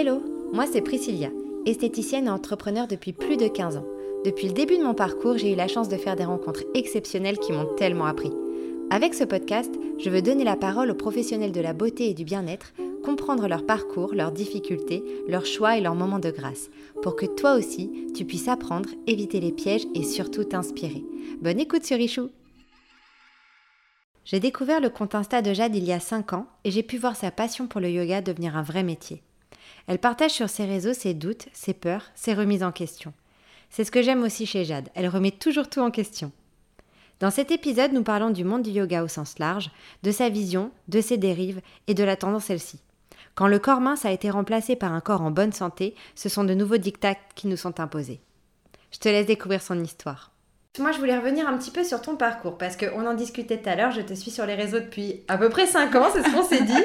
Hello, moi c'est Priscilla, esthéticienne et entrepreneur depuis plus de 15 ans. Depuis le début de mon parcours, j'ai eu la chance de faire des rencontres exceptionnelles qui m'ont tellement appris. Avec ce podcast, je veux donner la parole aux professionnels de la beauté et du bien-être, comprendre leur parcours, leurs difficultés, leurs choix et leurs moments de grâce, pour que toi aussi, tu puisses apprendre, éviter les pièges et surtout t'inspirer. Bonne écoute sur Richou J'ai découvert le compte Insta de Jade il y a 5 ans et j'ai pu voir sa passion pour le yoga devenir un vrai métier. Elle partage sur ses réseaux ses doutes, ses peurs, ses remises en question. C'est ce que j'aime aussi chez Jade, elle remet toujours tout en question. Dans cet épisode, nous parlons du monde du yoga au sens large, de sa vision, de ses dérives et de la tendance celle-ci. Quand le corps mince a été remplacé par un corps en bonne santé, ce sont de nouveaux dictats qui nous sont imposés. Je te laisse découvrir son histoire. Moi, je voulais revenir un petit peu sur ton parcours parce qu'on en discutait tout à l'heure. Je te suis sur les réseaux depuis à peu près 5 ans, c'est ce qu'on s'est dit.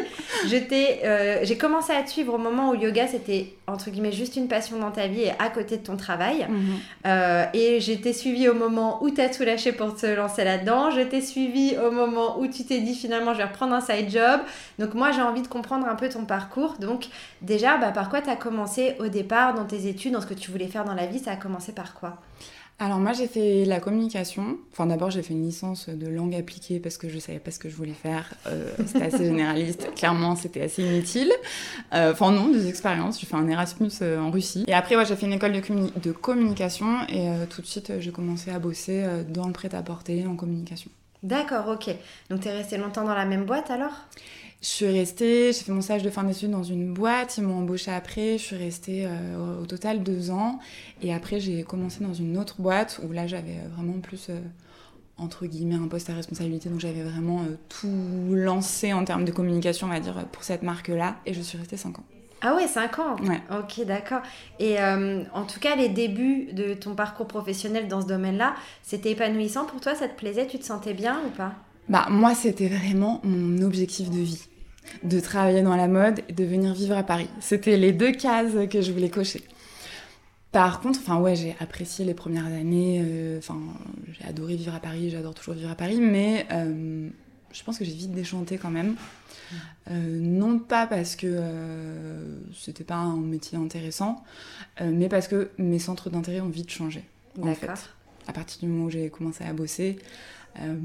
Euh, j'ai commencé à te suivre au moment où le yoga c'était entre guillemets juste une passion dans ta vie et à côté de ton travail. Mhm. Euh, et j'ai été suivie au moment où tu as tout lâché pour te lancer là-dedans. Je t'ai suivie au moment où tu t'es dit finalement je vais reprendre un side job. Donc, moi, j'ai envie de comprendre un peu ton parcours. Donc, déjà, bah, par quoi tu as commencé au départ dans tes études, dans ce que tu voulais faire dans la vie? Ça a commencé par quoi? Alors moi j'ai fait la communication. Enfin d'abord j'ai fait une licence de langue appliquée parce que je savais pas ce que je voulais faire. Euh, c'était assez généraliste. Clairement c'était assez inutile. Euh, enfin non, des expériences. J'ai fait un Erasmus euh, en Russie. Et après ouais, j'ai fait une école de, de communication et tout de suite j'ai commencé à bosser dans le prêt-à-porter en communication. D'accord, ok. Donc tu es resté longtemps dans la même boîte alors? Je suis restée, j'ai fait mon stage de fin d'études dans une boîte, ils m'ont embauchée après, je suis restée euh, au total deux ans. Et après, j'ai commencé dans une autre boîte où là, j'avais euh, vraiment plus, euh, entre guillemets, un poste à responsabilité. Donc j'avais vraiment tout lancé en termes de communication, on va dire, pour cette marque-là. Et je suis restée cinq ans. Ah ouais, 5 ans? Ouais. Ok, d'accord. Et en tout cas, les débuts de ton parcours professionnel dans ce domaine-là, c'était épanouissant pour toi? Ça te plaisait? Tu te sentais bien ou pas? Bah moi, c'était vraiment mon objectif de vie de travailler dans la mode et de venir vivre à Paris. C'était les deux cases que je voulais cocher. Par contre, enfin ouais, j'ai apprécié les premières années. Euh, enfin, j'ai adoré vivre à Paris. J'adore toujours vivre à Paris, mais euh, je pense que j'ai vite déchanté quand même. Euh, non pas parce que c'était pas un métier intéressant, mais parce que mes centres d'intérêt ont vite changé. En fait, à partir du moment où j'ai commencé à bosser, euh,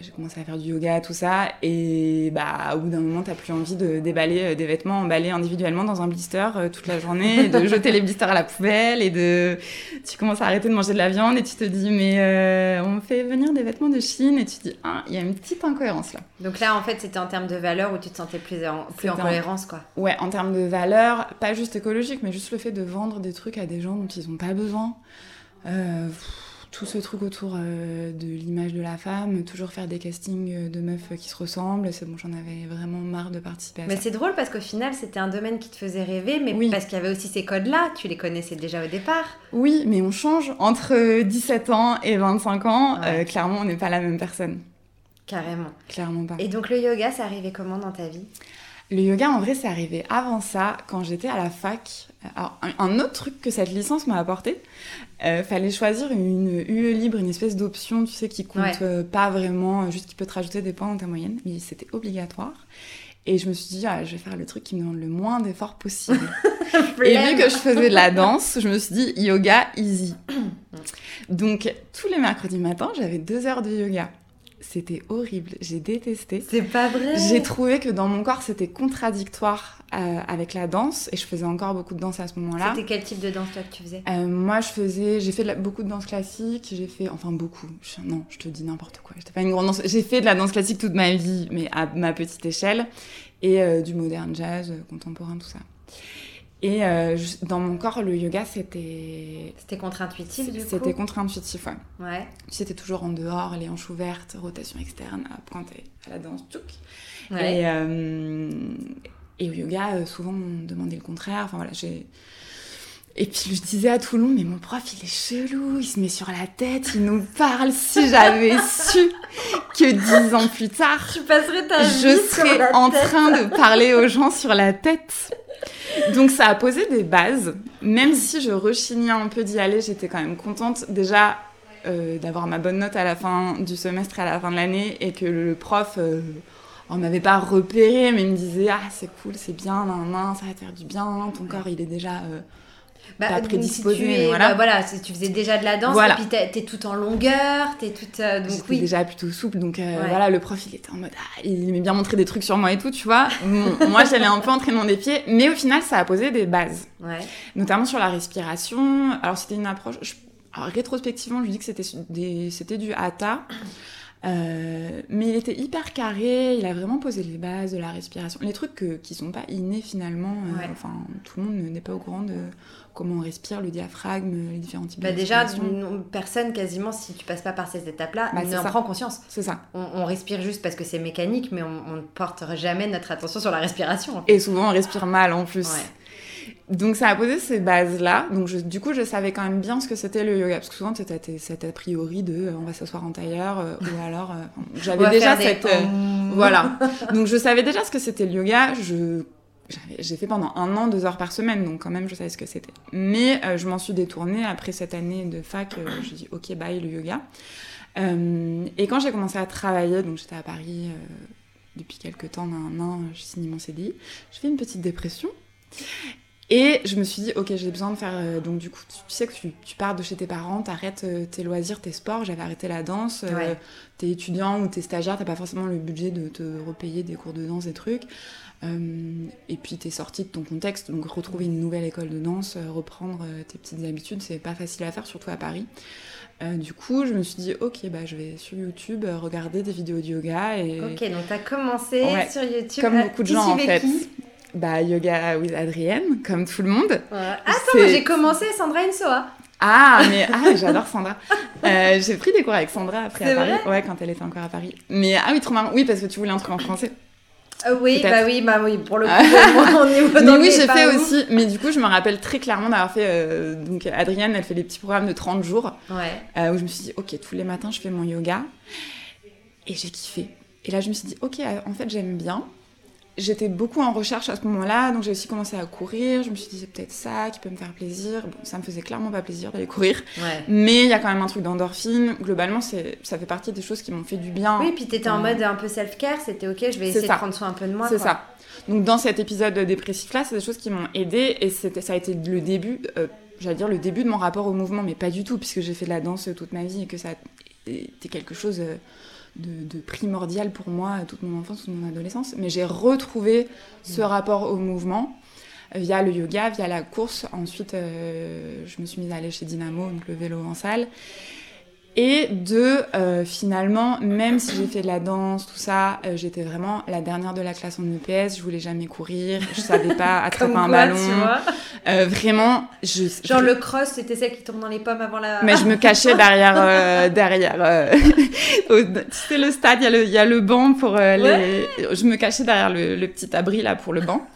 j'ai commencé à faire du yoga, tout ça, et bah, au bout d'un moment, t'as plus envie de déballer euh, des vêtements emballés individuellement dans un blister euh, toute la journée, de jeter les blisters à la poubelle, et de. Tu commences à arrêter de manger de la viande, et tu te dis, mais on fait venir des vêtements de Chine, et tu te dis, ah, il y a une petite incohérence là. Donc là, en fait, c'était en termes de valeur où tu te sentais plus en, plus en cohérence, quoi. Ouais, en termes de valeur, pas juste écologique, mais juste le fait de vendre des trucs à des gens dont ils n'ont pas besoin. Euh, tout ce truc autour euh, de l'image de la femme, toujours faire des castings euh, de meufs qui se ressemblent, c'est bon, j'en avais vraiment marre de participer à mais ça. Mais c'est drôle parce qu'au final, c'était un domaine qui te faisait rêver, mais oui. parce qu'il y avait aussi ces codes-là, tu les connaissais déjà au départ. Oui, mais on change entre 17 ans et 25 ans, euh, clairement, on n'est pas la même personne. Carrément. Clairement pas. Et donc le yoga, c'est arrivé comment dans ta vie? Le yoga, en vrai, c'est arrivé avant ça, quand j'étais à la fac. Alors, un autre truc que cette licence m'a apporté, euh, fallait choisir une UE libre, une espèce d'option, tu sais, qui compte euh, pas vraiment, juste qui peut te rajouter des points dans ta moyenne, mais c'était obligatoire. Et je me suis dit, ah, je vais faire le truc qui me demande le moins d'efforts possible. et vu que je faisais de la danse, je me suis dit, yoga easy. Donc, tous les mercredis matins, j'avais deux heures de yoga. C'était horrible, j'ai détesté. C'est pas vrai. J'ai trouvé que dans mon corps, c'était contradictoire euh, avec la danse et je faisais encore beaucoup de danse à ce moment-là. C'était quel type de danse toi que tu faisais? Euh, Moi, je faisais, j'ai fait beaucoup de danse classique. J'ai fait, enfin beaucoup. non, je te dis n'importe quoi. J'étais pas une grande danse. J'ai fait de la danse classique toute ma vie, mais à ma petite échelle et euh, du moderne jazz, contemporain, tout ça. Et euh, dans mon corps, le yoga, c'était. C'était contre-intuitif, du coup C'était contre-intuitif, ouais. Ouais. C'était toujours en dehors, les hanches ouvertes, rotation externe, à pointer à la danse, tchouk. Ouais. Et, euh, et, au yoga, euh, souvent, on demandait le contraire. Enfin voilà, j'ai. Et puis je disais à tout le monde, mais mon prof il est chelou, il se met sur la tête, il nous parle. Si j'avais su que dix ans plus tard, tu passerais ta vie je serais en train de parler aux gens sur la tête. Donc ça a posé des bases. Même si je rechignais un peu d'y aller, j'étais quand même contente déjà euh, d'avoir ma bonne note à la fin du semestre et à la fin de l'année et que le prof euh, on m'avait pas repéré, mais il me disait ah c'est cool, c'est bien, nan, nan, ça va te faire du bien, ton corps il est déjà euh, Bah, pas si prédisposé. tu es- voilà. bah, voilà, si tu faisais déjà de la danse, Voilà. et puis t'es, t'es tout en longueur, t'es toute. euh, donc oui. déjà plutôt souple, donc euh, Ouais. voilà, le prof il était en mode ah, il aimait bien montrer des trucs sur moi et tout, tu vois. Bon, moi j'allais un peu entraîner mon des pieds, mais au final ça a posé des bases, Ouais. notamment sur la respiration. Alors c'était une approche, je- alors, rétrospectivement je dis que c'était c'était du hatha. Euh, mais il était hyper carré, il a vraiment posé les bases de la respiration. Les trucs que, qui sont pas innés finalement, euh, Ouais. enfin tout le monde n'est pas au courant de comment on respire, le diaphragme, les différents types Bah, de déjà, personne quasiment, si tu passes pas par ces étapes-là, Bah, ne c'est en ça. prend conscience. C'est ça. On, on respire juste parce que c'est mécanique, mais on, ne porte jamais notre attention sur la respiration. en fait. Et souvent on respire mal en plus. Ouais. Donc ça a posé ces bases-là. Donc je- du coup, je savais quand même bien ce que c'était le yoga. Parce que souvent, c'était cet a priori de euh, on va s'asseoir en tailleur euh, ou alors... euh, J'avais va déjà des cette... voilà. Donc je savais déjà ce que c'était le yoga. Je... J'ai fait pendant un an, deux heures par semaine, donc quand même je savais ce que c'était. Mais euh, je m'en suis détournée après cette année de fac. euh, je dis ok, bye le yoga. Euh, et quand j'ai commencé à travailler, donc j'étais à Paris euh, depuis quelques temps, un an, j'ai signé mon CDI, je fais une petite dépression. Et je me suis dit, ok, j'ai besoin de faire. donc, du coup, tu, sais que tu, tu pars de chez tes parents, t'arrêtes tes loisirs, tes sports. J'avais arrêté la danse. Ouais. T'es étudiant ou t'es stagiaire, t'as pas forcément le budget de te repayer des cours de danse, des trucs. Euh, et puis, t'es sorti de ton contexte. Donc, retrouver une nouvelle école de danse, euh, reprendre euh, tes petites habitudes, c'est pas facile à faire, surtout à Paris. Euh, du coup, je me suis dit, ok, bah, je vais sur YouTube euh, regarder des vidéos de yoga. Et Ok, donc t'as commencé Ouais. sur YouTube. comme Ah, beaucoup de tu gens, en fait. qui Bah, yoga with Adrienne, comme tout le monde. Ouais. Attends, j'ai commencé Sandra Insoa. Ah, mais ah, j'adore Sandra. Euh, j'ai pris des cours avec Sandra après à Paris. ouais, quand elle était encore à Paris. Mais ah oui, trop marrant. Oui, parce que tu voulais un truc en français. Euh, oui, bah oui, bah oui, pour le coup, moi, au niveau Mais oui, j'ai fait aussi. Mais du coup, je me rappelle très clairement d'avoir fait. euh, donc, Adrienne, elle fait des petits programmes de 30 jours Ouais. euh, où je me suis dit, ok, tous les matins, je fais mon yoga. Et j'ai kiffé. Et là, je me suis dit, ok, euh, en fait, j'aime bien. J'étais beaucoup en recherche à ce moment-là, donc j'ai aussi commencé à courir. Je me suis dit, c'est peut-être ça qui peut me faire plaisir. Bon, ça me faisait clairement pas plaisir d'aller courir. Ouais. Mais il y a quand même un truc d'endorphine. Globalement, ça fait partie des choses qui m'ont fait du bien. Oui, puis t'étais en Euh, mode un peu self-care, c'était ok, je vais essayer ça. de prendre soin un peu de moi. c'est ça. Donc dans cet épisode dépressif-là, c'est des choses qui m'ont aidé et ça a été le début, euh, j'allais dire le début de mon rapport au mouvement, mais pas du tout, puisque j'ai fait de la danse toute ma vie et que ça été quelque chose euh, de, de primordial pour moi toute mon enfance, toute mon adolescence. Mais j'ai retrouvé ce rapport au mouvement via le yoga, via la course. Ensuite, euh, je me suis mise à aller chez Dynamo, donc le vélo en salle. Et de euh, finalement, même si j'ai fait de la danse, tout ça, euh, j'étais vraiment la dernière de la classe en EPS. Je voulais jamais courir, je savais pas attraper Comme un quoi, ballon. tu vois. Euh, vraiment, je. Genre le cross, c'était celle qui tombe dans les pommes avant la. Mais je me cachais derrière, derrière. tu sais le stade, il y a le, il y a le banc pour les. Je me cachais derrière le, le petit abri là pour le banc.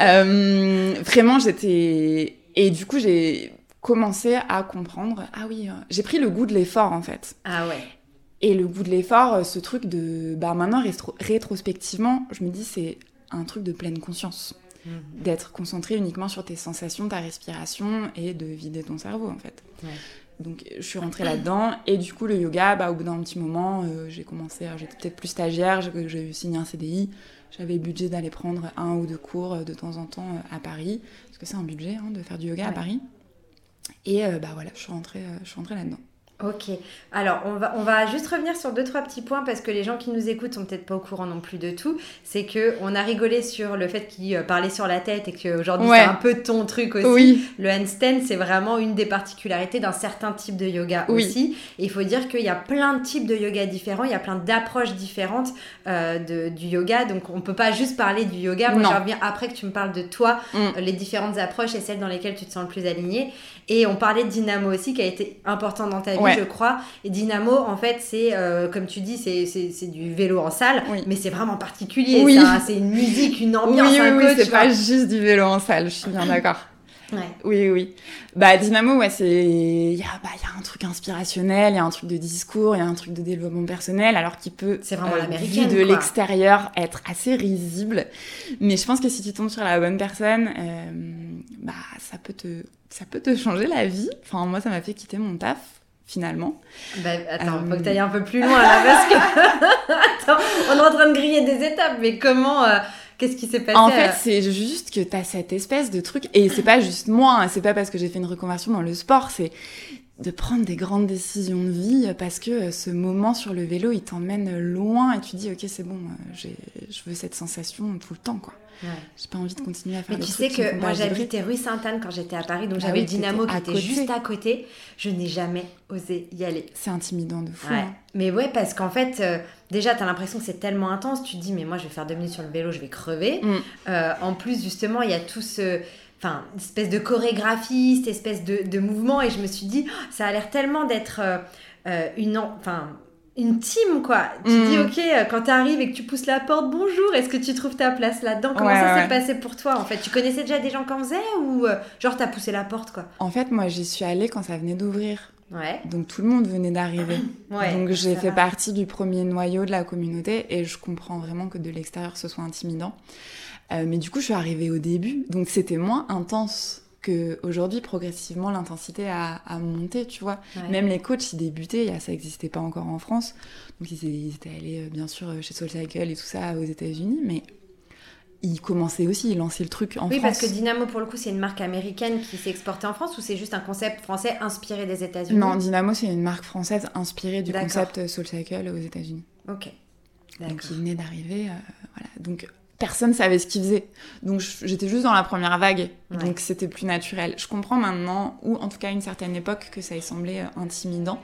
Vraiment, j'étais. Et du coup, j'ai commencé à comprendre. Ah oui, euh, j'ai pris le goût de l'effort en fait. Ah ouais. Et le goût de l'effort, euh, ce truc de. Bah maintenant, rétro- rétrospectivement, je me dis, c'est un truc de pleine conscience. Mhm. D'être concentré uniquement sur tes sensations, ta respiration et de vider ton cerveau en fait. Ouais. Donc je suis rentrée là-dedans et du coup le yoga, bah, au bout d'un petit moment, euh, j'ai commencé, j'étais peut-être plus stagiaire, j'ai signé un CDI, j'avais le budget d'aller prendre un ou deux cours de temps en temps à Paris, parce que c'est un budget hein, de faire du yoga à. Paris. Et euh, bah voilà, je suis rentrée, euh, je suis rentrée là-dedans. Ok. Alors, on va, on va juste revenir sur deux, trois petits points parce que les gens qui nous écoutent sont peut-être pas au courant non plus de tout. C'est que on a rigolé sur le fait qu'il euh, parlait sur la tête et qu'aujourd'hui Ouais. c'est un peu ton truc aussi. Oui, Le handstand, c'est vraiment une des particularités d'un certain type de yoga Oui. aussi. Il faut dire qu'il y a plein de types de yoga différents, il y a plein d'approches différentes euh, de, du yoga. Donc on peut pas juste parler du yoga. Moi, je reviens après que tu me parles de toi, Mm. les différentes approches et celles dans lesquelles tu te sens le plus aligné. Et on parlait de Dynamo aussi, qui a été important dans ta vie, Ouais. Je crois. Et Dynamo, en fait, c'est, euh, comme tu dis, c'est, c'est, c'est du vélo en salle, Oui. mais c'est vraiment particulier. Oui. C'est, un- c'est une musique, une ambiance, oui, un oui, c'est pas juste du vélo en salle, je suis bien d'accord. ouais. Oui, oui. Bah, Dynamo, ouais, c'est. Il y, a, bah, y a un truc inspirationnel, il y a un truc de discours, il y a un truc de développement personnel, alors qu'il peut, C'est vraiment euh, de l'extérieur, être assez risible. Mais je pense que si tu tombes sur la bonne personne, euh, bah, ça peut, te, ça peut te changer la vie. Enfin, moi, ça m'a fait quitter mon taf, finalement. Bah, attends, Euh, faut que tu ailles un peu plus loin là parce que. attends, on est en train de griller des étapes, mais comment euh, Qu'est-ce qui s'est passé En fait, c'est juste que t'as cette espèce de truc, et c'est pas juste moi, hein, c'est pas parce que j'ai fait une reconversion dans le sport, c'est de prendre des grandes décisions de vie parce que euh, ce moment sur le vélo, il t'emmène loin et tu dis, ok, c'est bon, euh, je veux cette sensation tout le temps, quoi. Ouais. J'ai pas envie de continuer à faire Mais tu sais que moi j'habitais rue Sainte-Anne quand j'étais à Paris, donc ah j'avais le dynamo qui était juste à côté. Je n'ai jamais osé y aller. C'est intimidant de fou. Hein. Mais ouais, parce qu'en fait, euh, déjà, tu as l'impression que c'est tellement intense, tu te dis, mais moi je vais faire deux minutes sur le vélo, je vais crever. Mm. en plus, justement, il y a tout ce enfin, espèce de chorégraphie, cette espèce de, de, mouvement, et je me suis dit, oh, ça a l'air tellement d'être euh, euh, une, enfin, une team, quoi. Tu dis, mm. ok, euh, quand tu arrives et que tu pousses la porte, bonjour, est-ce que tu trouves ta place là-dedans? Comment ça s'est passé pour toi, en fait? Tu connaissais déjà des gens qui en faisaient ou genre t'as poussé la porte, quoi? En fait, moi, j'y suis allée quand ça venait d'ouvrir. Ouais. Donc tout le monde venait d'arriver. Donc j'ai fait partie du premier noyau de la communauté et je comprends vraiment que de l'extérieur ce soit intimidant. Euh, mais du coup, je suis arrivée au début, donc c'était moins intense qu'aujourd'hui. Progressivement, l'intensité a, monté, tu vois. Même les coachs, ils débutaient, ça n'existait pas encore en France. Donc ils, étaient allés, euh, bien sûr, chez SoulCycle et tout ça aux États-Unis, mais ils commençaient aussi, ils lançaient le truc en France. Oui, parce que Dynamo, pour le coup, c'est une marque américaine qui s'est exportée en France ou c'est juste un concept français inspiré des États-Unis? Non, Dynamo, c'est une marque française inspirée du concept SoulCycle aux États-Unis. Ok. Donc, il venait d'arriver. Euh, voilà. Donc, personne savait ce qu'il faisait. Donc j'étais juste dans la première vague, donc c'était plus naturel. Je comprends maintenant, ou en tout cas à une certaine époque, que ça ait semblé euh, intimidant.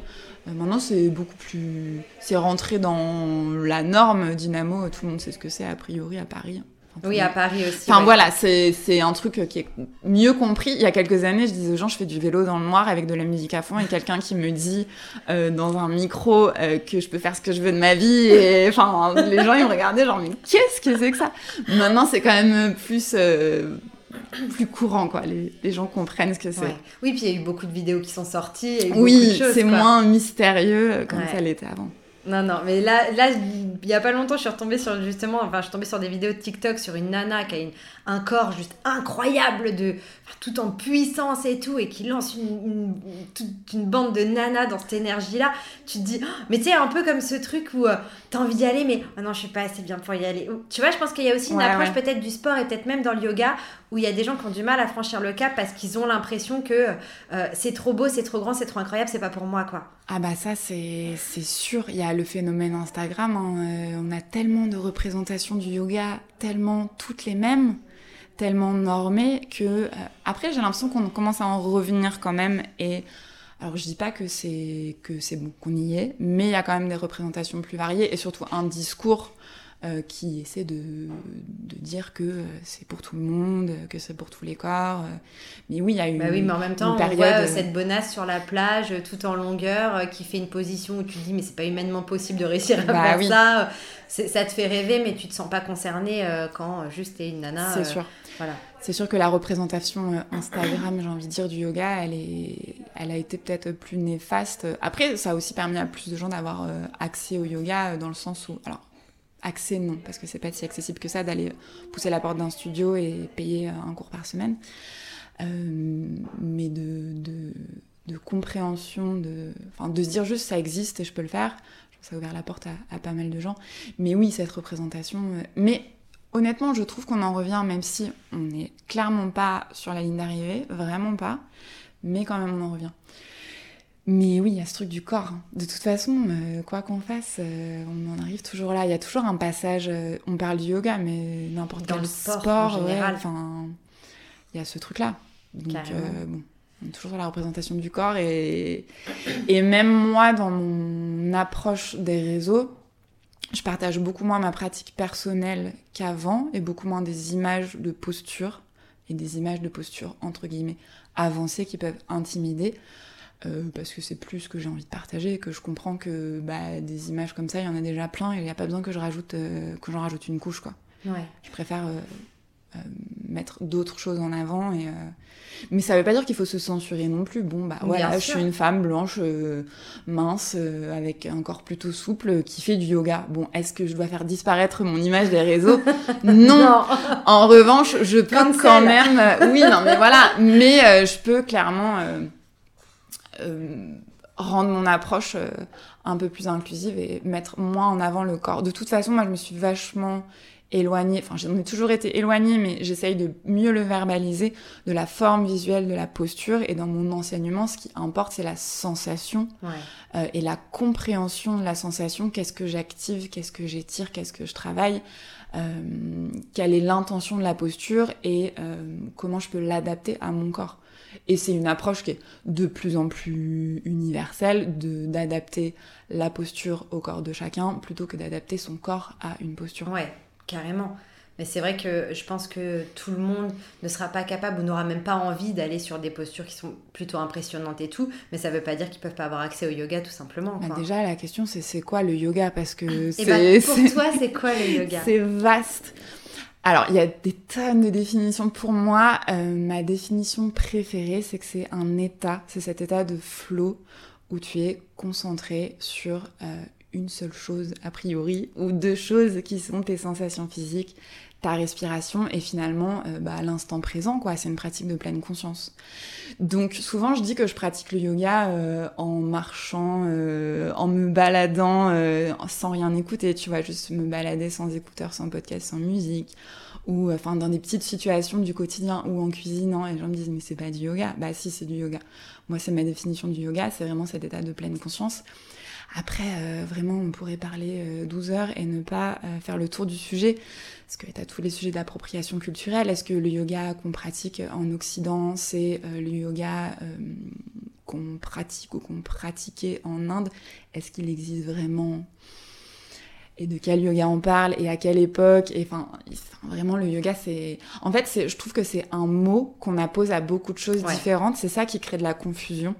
Euh, maintenant c'est beaucoup plus... C'est rentré dans la norme Dynamo, tout le monde sait ce que c'est a priori à Paris oui, à Paris aussi. Enfin voilà, c'est un truc qui est mieux compris. Il y a quelques années, je disais aux gens, je fais du vélo dans le noir avec de la musique à fond, et quelqu'un qui me dit euh, dans un micro euh, que je peux faire ce que je veux de ma vie, et enfin les gens ils me regardaient genre mais qu'est-ce que c'est que ça? Maintenant c'est quand même plus euh, plus courant, quoi. Les, les, gens comprennent ce que c'est. Oui, puis il y a eu beaucoup de vidéos qui sont sorties. oui, c'est moins mystérieux comme ça l'était avant. Non, non, mais là, là, il y a pas longtemps, je suis retombée sur justement, enfin, je suis tombée sur des vidéos de TikTok sur une nana qui a un corps juste incroyable, de, tout en puissance et tout, et qui lance une, une, bande de nanas dans cette énergie-là. Tu te dis, oh, mais tu sais, un peu comme ce truc où euh, t'as envie d'y aller, mais oh non, je suis pas assez bien pour y aller. Tu vois, je pense qu'il y a aussi une approche peut-être du sport et peut-être même dans le yoga où il y a des gens qui ont du mal à franchir le cap parce qu'ils ont l'impression que euh, c'est trop beau, c'est trop grand, c'est trop incroyable, c'est pas pour moi, quoi. Ah bah ça, c'est sûr. Il y a le phénomène Instagram. Hein. Euh, on a tellement de représentations du yoga, tellement toutes les mêmes, tellement normées que... Euh, après, j'ai l'impression qu'on commence à en revenir quand même. Et alors, je dis pas que c'est que c'est bon qu'on y est, mais il y a quand même des représentations plus variées et surtout un discours euh, qui essaie de, de dire que euh, c'est pour tout le monde, que c'est pour tous les corps. Euh. Mais oui, il y a eu bah oui, mais en même temps, on voit cette bonasse sur la plage, tout en longueur, qui fait une position où tu te dis mais c'est pas humainement possible de réussir à bah faire ça. Ça te fait rêver, mais tu te sens pas concerné quand juste t'es une nana. C'est sûr. Voilà. C'est sûr que la représentation Instagram, j'ai envie de dire, du yoga, elle, est, elle a été peut-être plus néfaste. Après, ça a aussi permis à plus de gens d'avoir accès au yoga dans le sens où, alors, accès non, parce que c'est pas si accessible que ça d'aller pousser la porte d'un studio et payer un cours par semaine. Euh, mais de, de, compréhension, de, de se dire juste ça existe et je peux le faire, ça a ouvert la porte à, pas mal de gens. Mais oui, cette représentation. Euh, mais honnêtement, je trouve qu'on en revient, même si on n'est clairement pas sur la ligne d'arrivée, vraiment pas, mais quand même on en revient. Mais oui, il y a ce truc du corps. De toute façon, euh, quoi qu'on fasse, euh, on en arrive toujours là. Il y a toujours un passage. Euh, on parle du yoga, mais n'importe quel sport, enfin, il y a ce truc-là. Donc, bon, on est toujours sur la représentation du corps. Et, et même moi, dans mon approche des réseaux, je partage beaucoup moins ma pratique personnelle qu'avant et beaucoup moins des images de posture et des images de posture entre guillemets avancées qui peuvent intimider. Euh, parce que c'est plus ce que j'ai envie de partager, que je comprends que bah, des images comme ça, il y en a déjà plein et il n'y a pas besoin que je rajoute euh, que j'en rajoute une couche quoi. Ouais. Je préfère euh, mettre d'autres choses en avant et mais ça veut pas dire qu'il faut se censurer non plus. Bon bah voilà, je suis une femme blanche mince avec un corps plutôt souple qui fait du yoga. Bon, est-ce que je dois faire disparaître mon image des réseaux? Non. En revanche, je peux quand même oui, non mais voilà, mais je peux clairement euh, rendre mon approche euh, un peu plus inclusive et mettre moins en avant le corps. De toute façon, moi, je me suis vachement éloignée, enfin, j'en ai toujours été éloignée, mais j'essaye de mieux le verbaliser, de la forme visuelle, de la posture. Et dans mon enseignement, ce qui importe, c'est la sensation euh, et la compréhension de la sensation. Qu'est-ce que j'active, qu'est-ce que j'étire, qu'est-ce que je travaille, euh, quelle est l'intention de la posture et comment je peux l'adapter à mon corps. Et c'est une approche qui est de plus en plus universelle, d'adapter la posture au corps de chacun plutôt que d'adapter son corps à une posture. Ouais, carrément. Mais c'est vrai que je pense que tout le monde ne sera pas capable ou n'aura même pas envie d'aller sur des postures qui sont plutôt impressionnantes et tout. Mais ça ne veut pas dire qu'ils peuvent pas avoir accès au yoga tout simplement. Bah déjà, la question c'est c'est quoi le yoga? Parce que eh c'est. Ben, pour toi, c'est quoi le yoga? C'est vaste. Alors, il y a des tonnes de définitions. Pour moi, euh, ma définition préférée, c'est que c'est un état, c'est cet état de flow où tu es concentré sur euh, une seule chose a priori, ou deux choses qui sont tes sensations physiques, ta respiration et finalement euh, bah, l'instant présent quoi. C'est une pratique de pleine conscience. Donc souvent je dis que je pratique le yoga euh, en marchant euh, en me baladant sans rien écouter tu vois juste me balader sans écouteurs sans podcast sans musique ou enfin dans des petites situations du quotidien ou en cuisinant et les gens me disent mais c'est pas du yoga. Bah si c'est du yoga. Moi c'est ma définition du yoga. C'est vraiment cet état de pleine conscience après, euh, vraiment, on pourrait parler 12 euh, heures et ne pas euh, faire le tour du sujet, parce que tu as tous les sujets d'appropriation culturelle. Est-ce que le yoga qu'on pratique en Occident, c'est le yoga qu'on pratique ou qu'on pratiquait en Inde? Est-ce qu'il existe vraiment? Et de quel yoga on parle? Et à quelle époque? Et enfin vraiment le yoga c'est en fait je trouve que c'est un mot qu'on appose à beaucoup de choses différentes. C'est ça qui crée de la confusion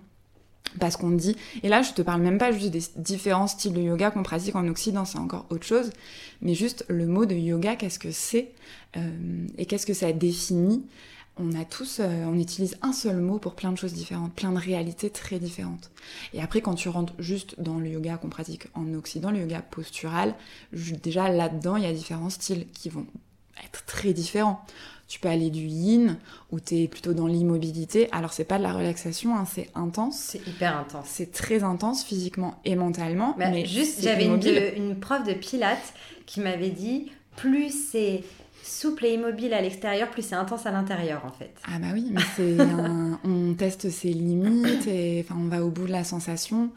parce qu'on dit, et là je te parle même pas juste des différents styles de yoga qu'on pratique en Occident, c'est encore autre chose, mais juste le mot de yoga, qu'est-ce que c'est euh, et qu'est-ce que ça définit. On a tous, euh, on utilise un seul mot pour plein de choses différentes, plein de réalités très différentes. Et après, quand tu rentres juste dans le yoga qu'on pratique en Occident, le yoga postural, déjà là-dedans, il y a différents styles qui vont être très différents. Tu peux aller du yin, où tu es plutôt dans l'immobilité. Alors, c'est pas de la relaxation, hein, c'est intense. C'est hyper intense. C'est très intense physiquement et mentalement. Bah, mais juste, j'avais une, une, prof de pilates qui m'avait dit plus c'est souple et immobile à l'extérieur, plus c'est intense à l'intérieur en fait. Ah bah oui, mais c'est on teste ses limites et enfin on va au bout de la sensation.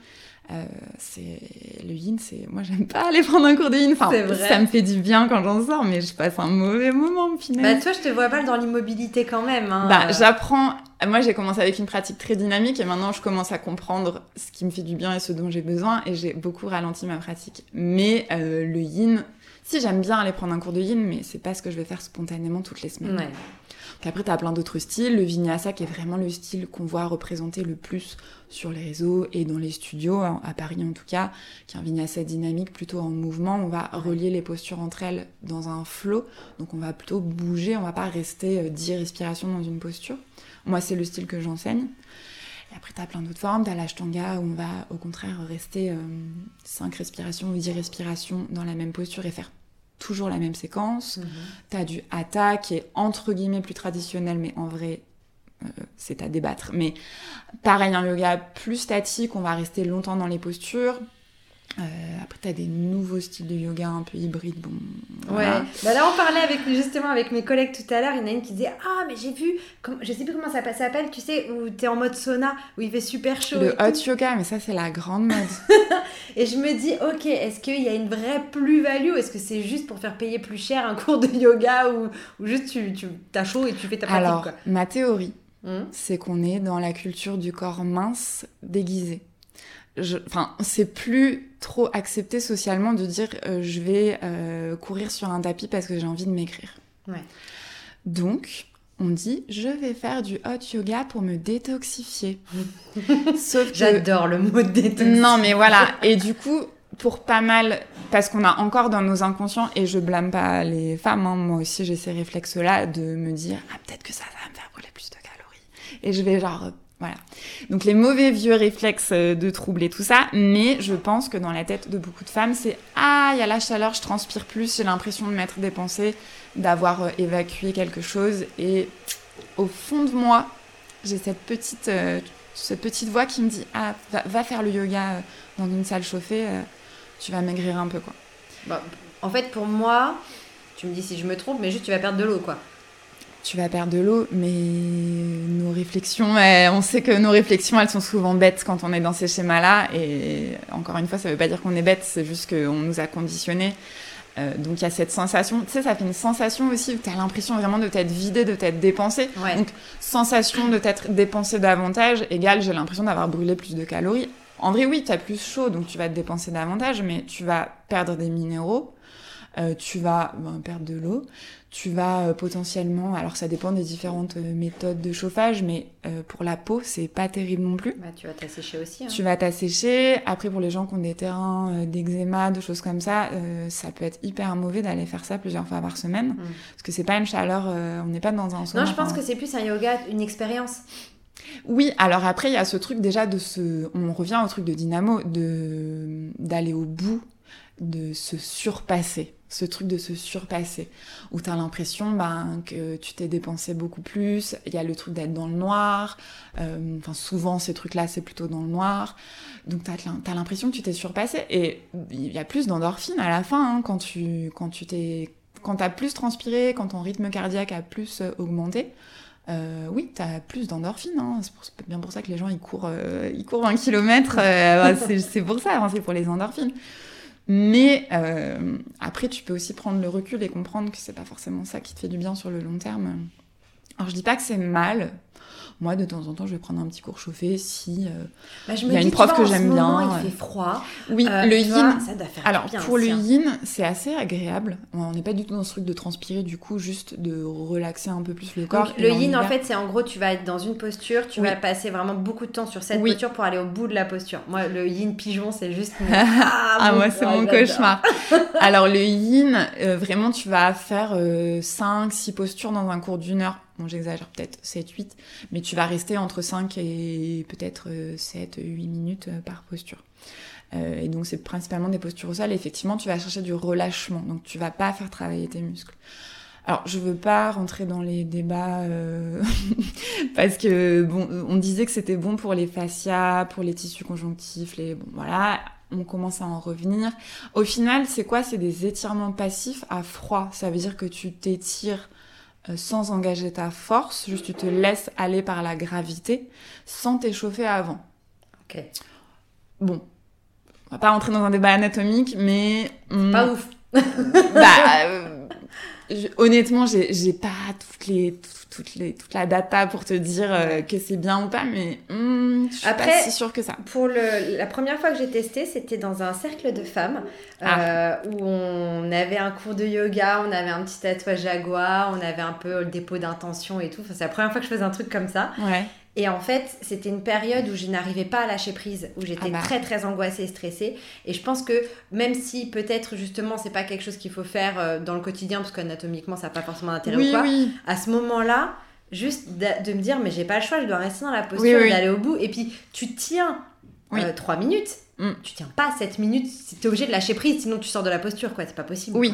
Euh, c'est le yin, c'est moi j'aime pas aller prendre un cours de yin. Enfin, ça me fait du bien quand j'en sors, mais je passe un mauvais moment finalement. Bah toi, je te vois pas dans l'immobilité quand même. Hein. Bah j'apprends. Moi, j'ai commencé avec une pratique très dynamique et maintenant je commence à comprendre ce qui me fait du bien et ce dont j'ai besoin et j'ai beaucoup ralenti ma pratique. Mais euh, le yin, si j'aime bien aller prendre un cours de yin, mais c'est pas ce que je vais faire spontanément toutes les semaines. Ouais. Après, tu as plein d'autres styles. Le vinyasa, qui est vraiment le style qu'on voit représenter le plus sur les réseaux et dans les studios, hein, à Paris en tout cas, qui est un vinyasa dynamique, plutôt en mouvement. On va relier les postures entre elles dans un flow. Donc, on va plutôt bouger, on va pas rester 10 euh, respirations dans une posture. Moi, c'est le style que j'enseigne. Et après, tu as plein d'autres formes. Tu as l'ashtanga où on va au contraire rester 5 euh, respirations ou 10 respirations dans la même posture et faire toujours la même séquence. Mhm. Tu as du hatha qui est entre guillemets plus traditionnel, mais en vrai, euh, c'est à débattre. Mais pareil, un yoga plus statique, on va rester longtemps dans les postures. Euh, après, tu as des nouveaux styles de yoga un peu hybrides. Bon, Ouais. Bah là, on parlait avec, justement avec mes collègues tout à l'heure. Il y en a une qui disait Ah, mais j'ai vu, je sais plus comment ça s'appelle, tu sais, où tu es en mode sauna, où il fait super chaud. Le hot yoga, mais ça, c'est la grande mode. et je me dis Ok, est-ce qu'il y a une vraie plus-value? Est-ce que c'est juste pour faire payer plus cher un cours de yoga ou, ou juste tu, tu as chaud et tu fais ta pratique Alors, ma théorie, hmm c'est qu'on est dans la culture du corps mince déguisé enfin, c'est plus trop accepté socialement de dire euh, je vais euh, courir sur un tapis parce que j'ai envie de m'écrire. Ouais. Donc, on dit je vais faire du hot yoga pour me détoxifier. Sauf que... J'adore le mot détoxifier. Non, mais voilà. Et du coup, pour pas mal, parce qu'on a encore dans nos inconscients, et je blâme pas les femmes, hein, moi aussi j'ai ces réflexes-là, de me dire ah, peut-être que ça, ça va me faire brûler plus de calories. Et je vais genre voilà. Donc les mauvais vieux réflexes euh, de troubler tout ça, mais je pense que dans la tête de beaucoup de femmes, c'est ah, il y a la chaleur, je transpire plus, j'ai l'impression de m'être dépensée, d'avoir euh, évacué quelque chose et au fond de moi, j'ai cette petite euh, cette petite voix qui me dit ah va, faire le yoga dans une salle chauffée, tu vas maigrir un peu quoi. Bah, en fait pour moi, tu me dis si je me trompe, mais juste tu vas perdre de l'eau quoi. Tu vas perdre de l'eau, mais nos réflexions, on sait que nos réflexions, elles sont souvent bêtes quand on est dans ces schémas-là. Et encore une fois, ça veut pas dire qu'on est bête, c'est juste qu'on nous a conditionnés. Euh, donc il y a cette sensation, tu sais, ça fait une sensation aussi où tu as l'impression vraiment de t'être vidé, de t'être dépensé. Donc sensation de t'être dépensé davantage égale j'ai l'impression d'avoir brûlé plus de calories. En vrai, oui, tu as plus chaud, donc tu vas te dépenser davantage, mais tu vas perdre des minéraux, euh, tu vas ben, perdre de l'eau, tu vas euh, potentiellement, alors ça dépend des différentes euh, méthodes de chauffage, mais pour la peau, c'est pas terrible non plus. Bah, tu vas t'assécher aussi. Hein. Tu vas t'assécher. Après, pour les gens qui ont des terrains d'eczéma, de choses comme ça, ça peut être hyper mauvais d'aller faire ça plusieurs fois par semaine, mm. parce que c'est pas une chaleur, on n'est pas dans un sauna. Non, je pense que c'est plus un yoga, une expérience. Oui, alors après, il y a ce truc déjà de se... On revient au truc de dynamo, de d'aller au bout, de se surpasser ce truc de se surpasser, où tu as l'impression ben, que tu t'es dépensé beaucoup plus, il y a le truc d'être dans le noir, euh, enfin souvent ces trucs-là c'est plutôt dans le noir, donc tu as, l'impression que tu t'es surpassé, et il y a plus d'endorphine à la fin hein, quand tu quand tu t'es quand as plus transpiré, quand ton rythme cardiaque a plus euh, augmenté, euh, oui, tu as plus d'endorphine. Hein. C'est bien pour ça que les gens ils courent, ils courent 20 km. c'est pour ça, hein, c'est pour les endorphines. Mais euh, après, tu peux aussi prendre le recul et comprendre que c'est pas forcément ça qui te fait du bien sur le long terme. Alors, je dis pas que c'est mal, moi, de temps en temps, je vais prendre un petit cours chauffé si euh, bah, il y a une prof que j'aime bien. Il fait froid. Oui, euh, le yin. ça doit faire alors, pour le yin, c'est assez agréable. On n'est pas du tout dans ce truc de transpirer, du coup, juste de relaxer un peu plus le corps. le yin, en fait, c'est en gros, tu vas être dans une posture, tu vas passer vraiment beaucoup de temps sur cette posture pour aller au bout de la posture. Moi, le yin pigeon, c'est juste. ah, ah moi, c'est mon cauchemar. alors, le yin, euh, vraiment, tu vas faire 5, 6 postures dans un cours d'une heure bon j'exagère peut-être 7-8, mais tu vas rester entre 5 et peut-être 7-8 euh, minutes euh, par posture. Euh, et donc c'est principalement des postures au sol, effectivement tu vas chercher du relâchement, donc tu vas pas faire travailler tes muscles. Alors, je veux pas rentrer dans les débats parce que bon, on disait que c'était bon pour les fascias, pour les tissus conjonctifs, les bon voilà, on commence à en revenir. Au final, c'est quoi? C'est des étirements passifs à froid. Ça veut dire que tu t'étires sans engager ta force, juste tu te laisses aller par la gravité sans t'échauffer avant. Ok. Bon, on va pas rentrer dans un débat anatomique, mais... Pas ouf. bah, euh, honnêtement, j'ai pas toutes les, toutes les, toute la data pour te dire euh, que c'est bien ou pas, mais hmm, je suis Après, pas si sûre que ça. Pour le, la première fois que j'ai testé, c'était dans un cercle de femmes ah. euh, où on avait un cours de yoga, on avait un petit tatouage jaguar, on avait un peu le dépôt d'intention et tout. Enfin, c'est la première fois que je faisais un truc comme ça. Ouais. Et en fait, c'était une période où je n'arrivais pas à lâcher prise, où j'étais ah bah. très très angoissée et stressée. Et je pense que même si peut-être justement c'est pas quelque chose qu'il faut faire euh, dans le quotidien, parce qu'anatomiquement ça n'a pas forcément d'intérêt ou quoi, à ce moment-là, juste de, me dire mais j'ai pas le choix, je dois rester dans la posture et d'aller au bout. Et puis tu tiens euh, 3 minutes, mm. tu tiens pas 7 minutes, tu es obligé de lâcher prise, sinon tu sors de la posture, quoi, c'est pas possible. Oui.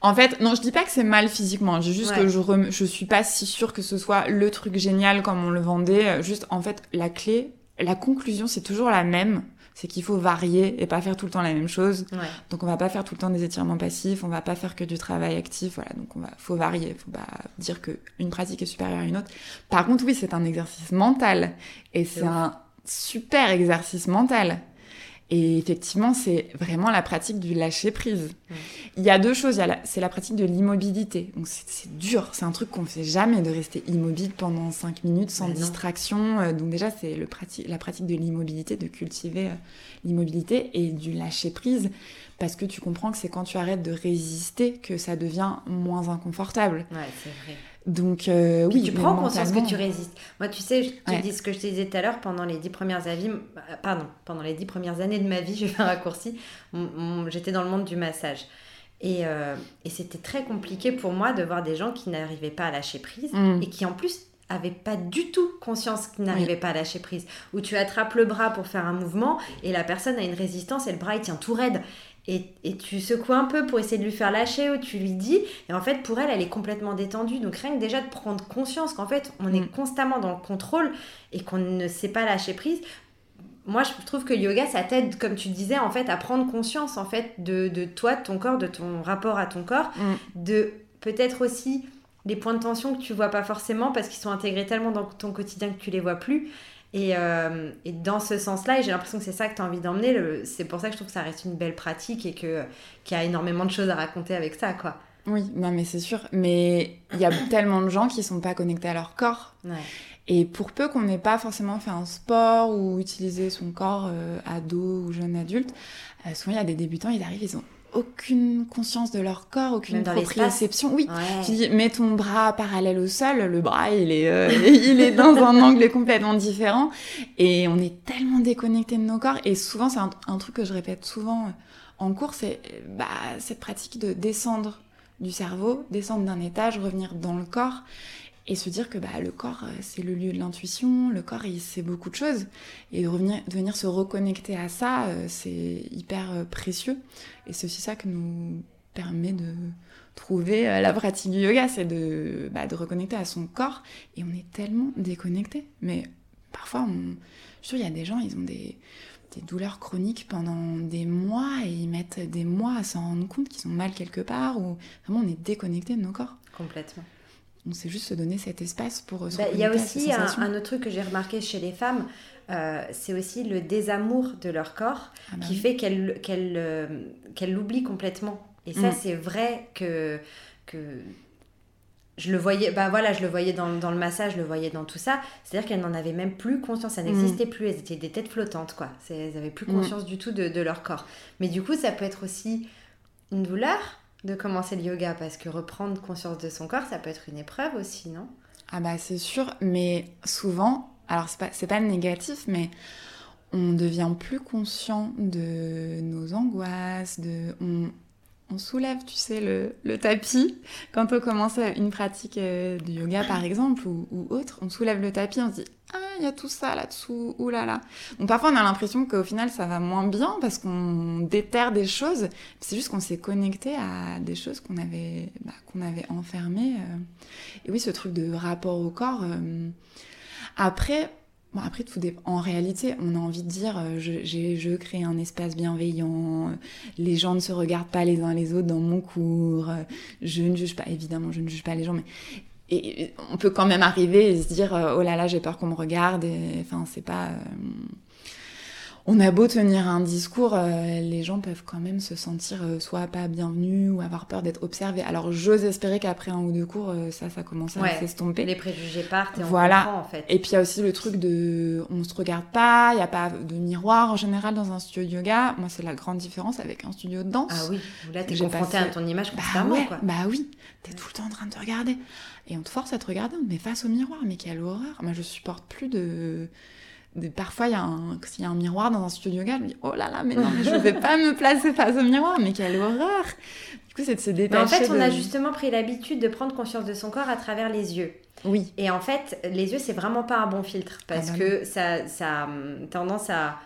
En fait, non, je dis pas que c'est mal physiquement, juste que je, je suis pas si sûre que ce soit le truc génial comme on le vendait. Juste, en fait, la clé, la conclusion, c'est toujours la même. C'est qu'il faut varier et pas faire tout le temps la même chose. Donc on va pas faire tout le temps des étirements passifs, on va pas faire que du travail actif. Voilà, donc on va, faut varier. Faut pas dire que une pratique est supérieure à une autre. Par contre, oui, c'est un exercice mental et c'est un super exercice mental. Et effectivement, c'est vraiment la pratique du lâcher prise. Il y a deux choses. C'est la pratique de l'immobilité. Donc c'est dur. C'est un truc qu'on fait jamais de rester immobile pendant cinq minutes sans distraction. Euh, donc déjà, c'est la pratique de l'immobilité, de cultiver euh, l'immobilité et du lâcher prise. Parce que tu comprends que c'est quand tu arrêtes de résister que ça devient moins inconfortable. Ouais, c'est vrai. Donc, euh, oui. Tu prends conscience que tu résistes. Moi, tu sais, je te dis ce que je te disais tout à l'heure, pendant les dix premières années, euh, pardon, pendant les dix premières années de ma vie, je vais faire un raccourci, j'étais dans le monde du massage. Et, euh, et c'était très compliqué pour moi de voir des gens qui n'arrivaient pas à lâcher prise mm. et qui en plus avaient pas du tout conscience qu'ils n'arrivaient pas à lâcher prise. Où tu attrapes le bras pour faire un mouvement et la personne a une résistance et le bras il tient tout raide. Et, et, tu secoues un peu pour essayer de lui faire lâcher ou tu lui dis. Et en fait, pour elle, elle est complètement détendue. Donc rien que déjà de prendre conscience qu'en fait, on est Mm. constamment dans le contrôle et qu'on ne sait pas lâcher prise. Moi, je trouve que le yoga, ça t'aide, comme tu disais, en fait, à prendre conscience, en fait, de, de toi, de ton corps, de ton rapport à ton corps, Mm. de peut-être aussi les points de tension que tu vois pas forcément parce qu'ils sont intégrés tellement dans ton quotidien que tu les vois plus. Et, euh, et dans ce sens-là, et j'ai l'impression que c'est ça que tu as envie d'emmener, c'est pour ça que je trouve que ça reste une belle pratique et qu'il y a énormément de choses à raconter avec ça, quoi. Oui, non mais c'est sûr. Mais il y a tellement de gens qui sont pas connectés à leur corps. Ouais. Et pour peu qu'on n'ait pas forcément fait un sport ou utilisé son corps euh, ado ou jeune adulte, euh, souvent il y a des débutants, ils arrivent, ils ont aucune conscience de leur corps, aucune proprioception. Oui, Ouais. Tu dis, mets ton bras parallèle au sol, le bras, il est, euh, il est dans un angle complètement différent. Et on est tellement déconnecté de nos corps. Et souvent, c'est un, un truc que je répète souvent euh, en cours, c'est bah, cette pratique de descendre du cerveau, descendre d'un étage, revenir dans le corps. Et se dire que bah, le corps, euh, c'est le lieu de l'intuition, le corps, il sait beaucoup de choses. Et de, revenir, de venir se reconnecter à ça, euh, c'est hyper euh, précieux. Et c'est aussi ça que nous permet de trouver la pratique du yoga, c'est de, bah, de reconnecter à son corps. Et on est tellement déconnecté. Mais parfois, je suis il y a des gens, ils ont des, des douleurs chroniques pendant des mois et ils mettent des mois à s'en rendre compte qu'ils ont mal quelque part. Ou vraiment, on est déconnecté de nos corps. Complètement. On sait juste se donner cet espace pour euh, se Bah, Il y a aussi un, autre truc que j'ai remarqué chez les femmes, euh, c'est aussi le désamour de leur corps Ah bah qui oui. fait qu'elles qu'elles, euh, l'oublient complètement. Et ça, Mm. c'est vrai que, que je le voyais, bah voilà, je le voyais dans, dans le massage, je le voyais dans tout ça. C'est-à-dire qu'elles n'en avaient même plus conscience, ça n'existait plus. Elles étaient des têtes flottantes, quoi. Elles n'avaient plus Mm. conscience du tout de, de leur corps. Mais du coup, ça peut être aussi une douleur de commencer le yoga parce que reprendre conscience de son corps, ça peut être une épreuve aussi, non? Ah bah c'est sûr, mais souvent, alors c'est pas, pas négatif, mais on devient plus conscient de nos angoisses, de, on, on soulève, tu sais, le, le tapis. Quand on commence une pratique euh, de yoga, par exemple, ou, ou autre, on soulève le tapis, on se dit Ah, il y a tout ça là-dessous, oulala. Là là. Bon, parfois, on a l'impression qu'au final, ça va moins bien parce qu'on déterre des choses. C'est juste qu'on s'est connecté à des choses qu'on avait, bah, qu'on avait enfermées. euh. Et oui, ce truc de rapport au corps. euh, Après, bon, après tout. En réalité, on a envie de dire, euh, je, crée un espace bienveillant. Les gens ne se regardent pas les uns les autres dans mon cours. Je ne juge pas, évidemment, je ne juge pas les gens, mais et on peut quand même arriver et se dire, euh, oh là là, j'ai peur qu'on me regarde. Et, enfin, c'est pas. euh, on a beau tenir un discours, euh, les gens peuvent quand même se sentir euh, soit pas bienvenus ou avoir peur d'être observés. Alors j'ose espérer qu'après un ou deux cours, euh, ça, ça commence à Ouais. s'estomper. Les préjugés partent et on Voilà. comprend en fait. Et puis il y a aussi le truc de on se regarde pas, il n'y a pas de miroir en général dans un studio de yoga. Moi, c'est la grande différence avec un studio de danse. Ah oui, là t'es confronté passé- à ton image Bah constamment ouais, quoi. bah oui, t'es tout le temps en train de te regarder. Et on te force à te regarder, on te met face au miroir. Mais quelle horreur Moi, je supporte plus de... Parfois, il y, a un... s'il y a un miroir dans un studio de yoga, je me dis, oh là là, mais non, mais je vais pas me placer face au miroir. Mais quelle horreur Du coup, c'est de se Mais détacher en fait, on a justement pris l'habitude de prendre conscience de son corps à travers les yeux. Oui, Et en fait, les yeux, c'est vraiment pas un bon filtre parce Ah bah que ça, ça a hum, tendance à.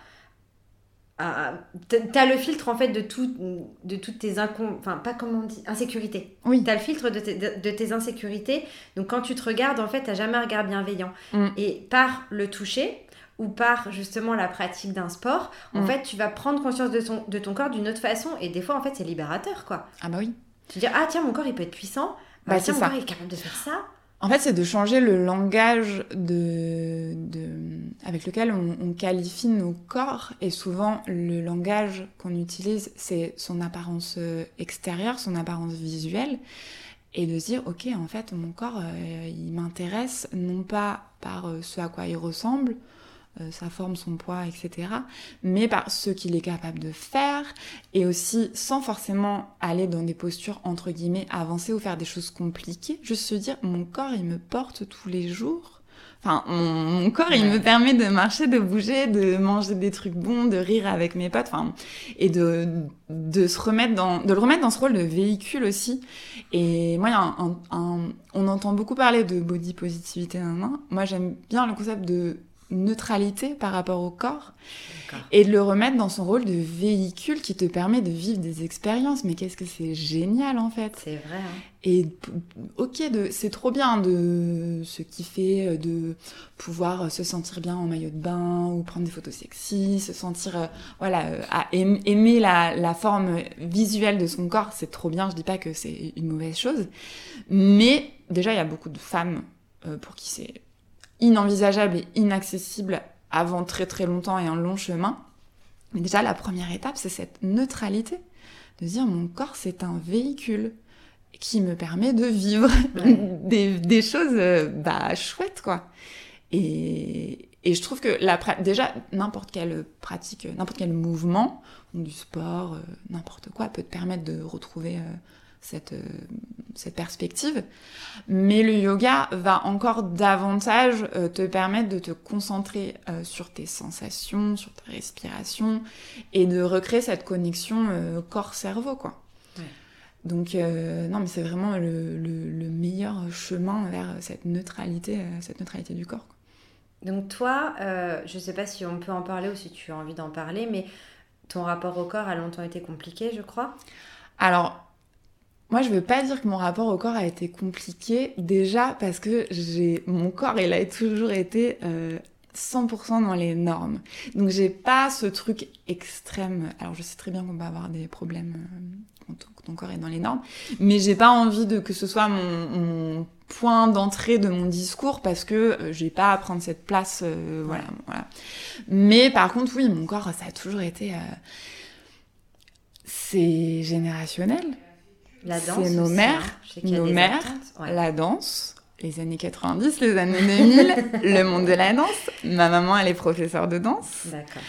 T'as le filtre en fait de, tout, de toutes tes incon... enfin pas comment on dit insécurités. oui. T'as le filtre de tes, de, de tes insécurités. Donc quand tu te regardes, en fait, t'as jamais un regard bienveillant. Mm. Et par le toucher ou par justement la pratique d'un sport, en Mm. fait, tu vas prendre conscience de ton, de ton corps d'une autre façon. Et des fois, en fait, c'est libérateur, quoi. Ah bah oui. Tu dis, ah tiens, mon corps, il peut être puissant. Bah, Ah, tiens, mon ça. corps, il est capable de faire ça. En fait, c'est de changer le langage de, de- avec lequel on, on qualifie nos corps. Et souvent, le langage qu'on utilise, c'est son apparence euh, extérieure, son apparence visuelle. Et de se dire, ok, en fait, mon corps, euh, il m'intéresse non pas par euh, ce à quoi il ressemble, sa forme, son poids, etc., mais par ce qu'il est capable de faire, et aussi sans forcément aller dans des postures entre guillemets avancées ou faire des choses compliquées, juste se dire mon corps il me porte tous les jours. Enfin, mon, mon corps il me permet de marcher, de bouger, de manger des trucs bons, de rire avec mes potes, enfin, et de, de se remettre dans, de le remettre dans ce rôle de véhicule aussi. Et moi, un, un- un- on entend beaucoup parler de body positivité, nan, nan. moi j'aime bien le concept de neutralité par rapport au corps et de le remettre dans son rôle de véhicule qui te permet de vivre des expériences. Mais qu'est-ce que c'est génial en fait. C'est vrai. Hein. Et ok, c'est trop bien de se kiffer, de pouvoir se sentir bien en maillot de bain ou prendre des photos sexy, se sentir, euh, voilà, euh, à aimer la, la, forme visuelle de son corps, c'est trop bien. Je dis pas que c'est une mauvaise chose, mais déjà il y a beaucoup de femmes euh, pour qui c'est inenvisageable et inaccessible avant très très longtemps et un long chemin. Mais déjà, la première étape, c'est cette neutralité. De dire, mon corps, c'est un véhicule qui me permet de vivre des, des, choses euh, bah, chouettes, quoi. Et, et je trouve que la, déjà, n'importe quelle pratique, n'importe quel mouvement, du sport, euh, n'importe quoi, peut te permettre de retrouver euh, cette, euh, cette perspective. Mais le yoga va encore davantage euh, te permettre de te concentrer euh, sur tes sensations, sur ta respiration et de recréer cette connexion corps-cerveau, quoi. Donc, non, mais c'est vraiment le, le, meilleur chemin vers cette neutralité, cette neutralité du corps. Donc, toi, je sais pas si on peut en parler ou si tu as envie d'en parler, mais ton rapport au corps a longtemps été compliqué, je crois? Alors, moi, je veux pas dire que mon rapport au corps a été compliqué, déjà parce que j'ai mon corps, il a toujours été euh, 100% dans les normes. Donc, j'ai pas ce truc extrême. Alors, je sais très bien qu'on peut avoir des problèmes euh, quand ton corps est dans les normes, mais j'ai pas envie de que ce soit mon, mon point d'entrée de mon discours parce que euh, j'ai pas à prendre cette place. Euh, voilà, voilà. Mais par contre, oui, mon corps, ça a toujours été. Euh, c'est générationnel. C'est nos mères, hein. nos mères, la danse, les années 90, les années 2000, le monde de la danse. Ma maman, elle est professeure de danse. D'accord.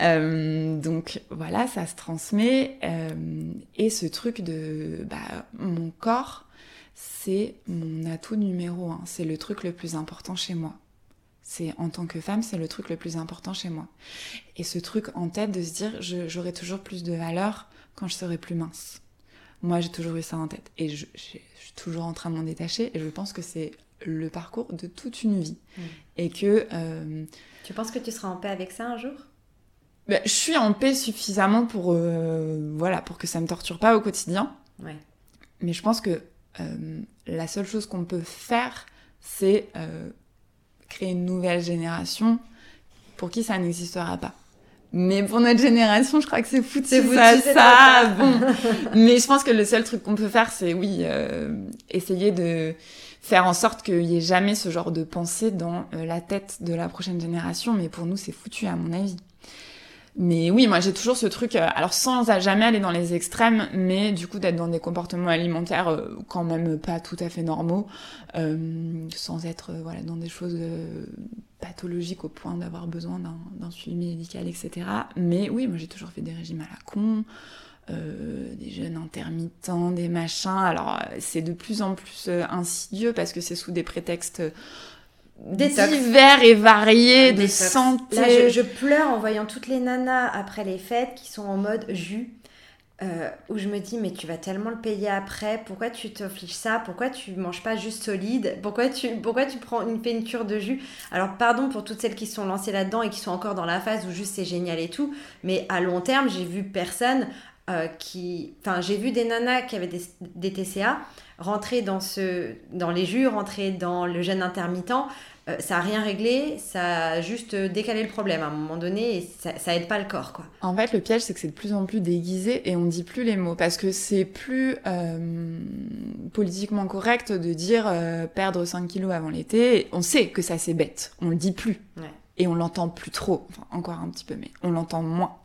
Euh, donc voilà, ça se transmet. Euh, et ce truc de bah, mon corps, c'est mon atout numéro un. C'est le truc le plus important chez moi. C'est en tant que femme, c'est le truc le plus important chez moi. Et ce truc en tête de se dire, j'aurai toujours plus de valeur quand je serai plus mince. Moi, j'ai toujours eu ça en tête. Et je, suis toujours en train de m'en détacher. Et je pense que c'est le parcours de toute une vie. Mm. Et que... Euh, tu penses que tu seras en paix avec ça un jour? ben, Je suis en paix suffisamment pour, euh, voilà, pour que ça me torture pas au quotidien. Ouais. Mais je pense que euh, la seule chose qu'on peut faire, c'est créer une nouvelle génération pour qui ça n'existera pas. Mais pour notre génération, je crois que c'est foutu, c'est ça, ça. Bon. Mais je pense que le seul truc qu'on peut faire, c'est oui, euh, essayer de faire en sorte qu'il n'y ait jamais ce genre de pensée dans euh, la tête de la prochaine génération. Mais pour nous, c'est foutu, à mon avis. Mais oui, moi j'ai toujours ce truc, euh, alors sans jamais aller dans les extrêmes, mais du coup d'être dans des comportements alimentaires euh, quand même pas tout à fait normaux, euh, sans être voilà dans des choses pathologiques au point d'avoir besoin d'un suivi médical, etc. Mais oui, moi j'ai toujours fait des régimes à la con, des jeûnes intermittents, des machins. Alors c'est de plus en plus insidieux parce que c'est sous des prétextes divers et variés de santé. Là, je, pleure en voyant toutes les nanas après les fêtes qui sont en mode jus. Euh, où je me dis mais tu vas tellement le payer après pourquoi tu t'affiches ça pourquoi tu manges pas juste solide pourquoi tu pourquoi tu prends une cure de jus? Alors pardon pour toutes celles qui sont lancées là-dedans et qui sont encore dans la phase où juste c'est génial et tout mais à long terme j'ai vu personne euh, qui enfin j'ai vu des nanas qui avaient des, des TCA rentrer dans, ce, dans les jus, rentrer dans le jeûne intermittent, euh, ça n'a rien réglé, ça a juste décalé le problème à un moment donné et ça, ça aide pas le corps. quoi. En fait, le piège, c'est que c'est de plus en plus déguisé et on dit plus les mots parce que c'est plus euh, politiquement correct de dire perdre 5 kilos avant l'été. On sait que ça, c'est bête, on le dit plus. Et on l'entend plus trop, enfin encore un petit peu, mais on l'entend moins.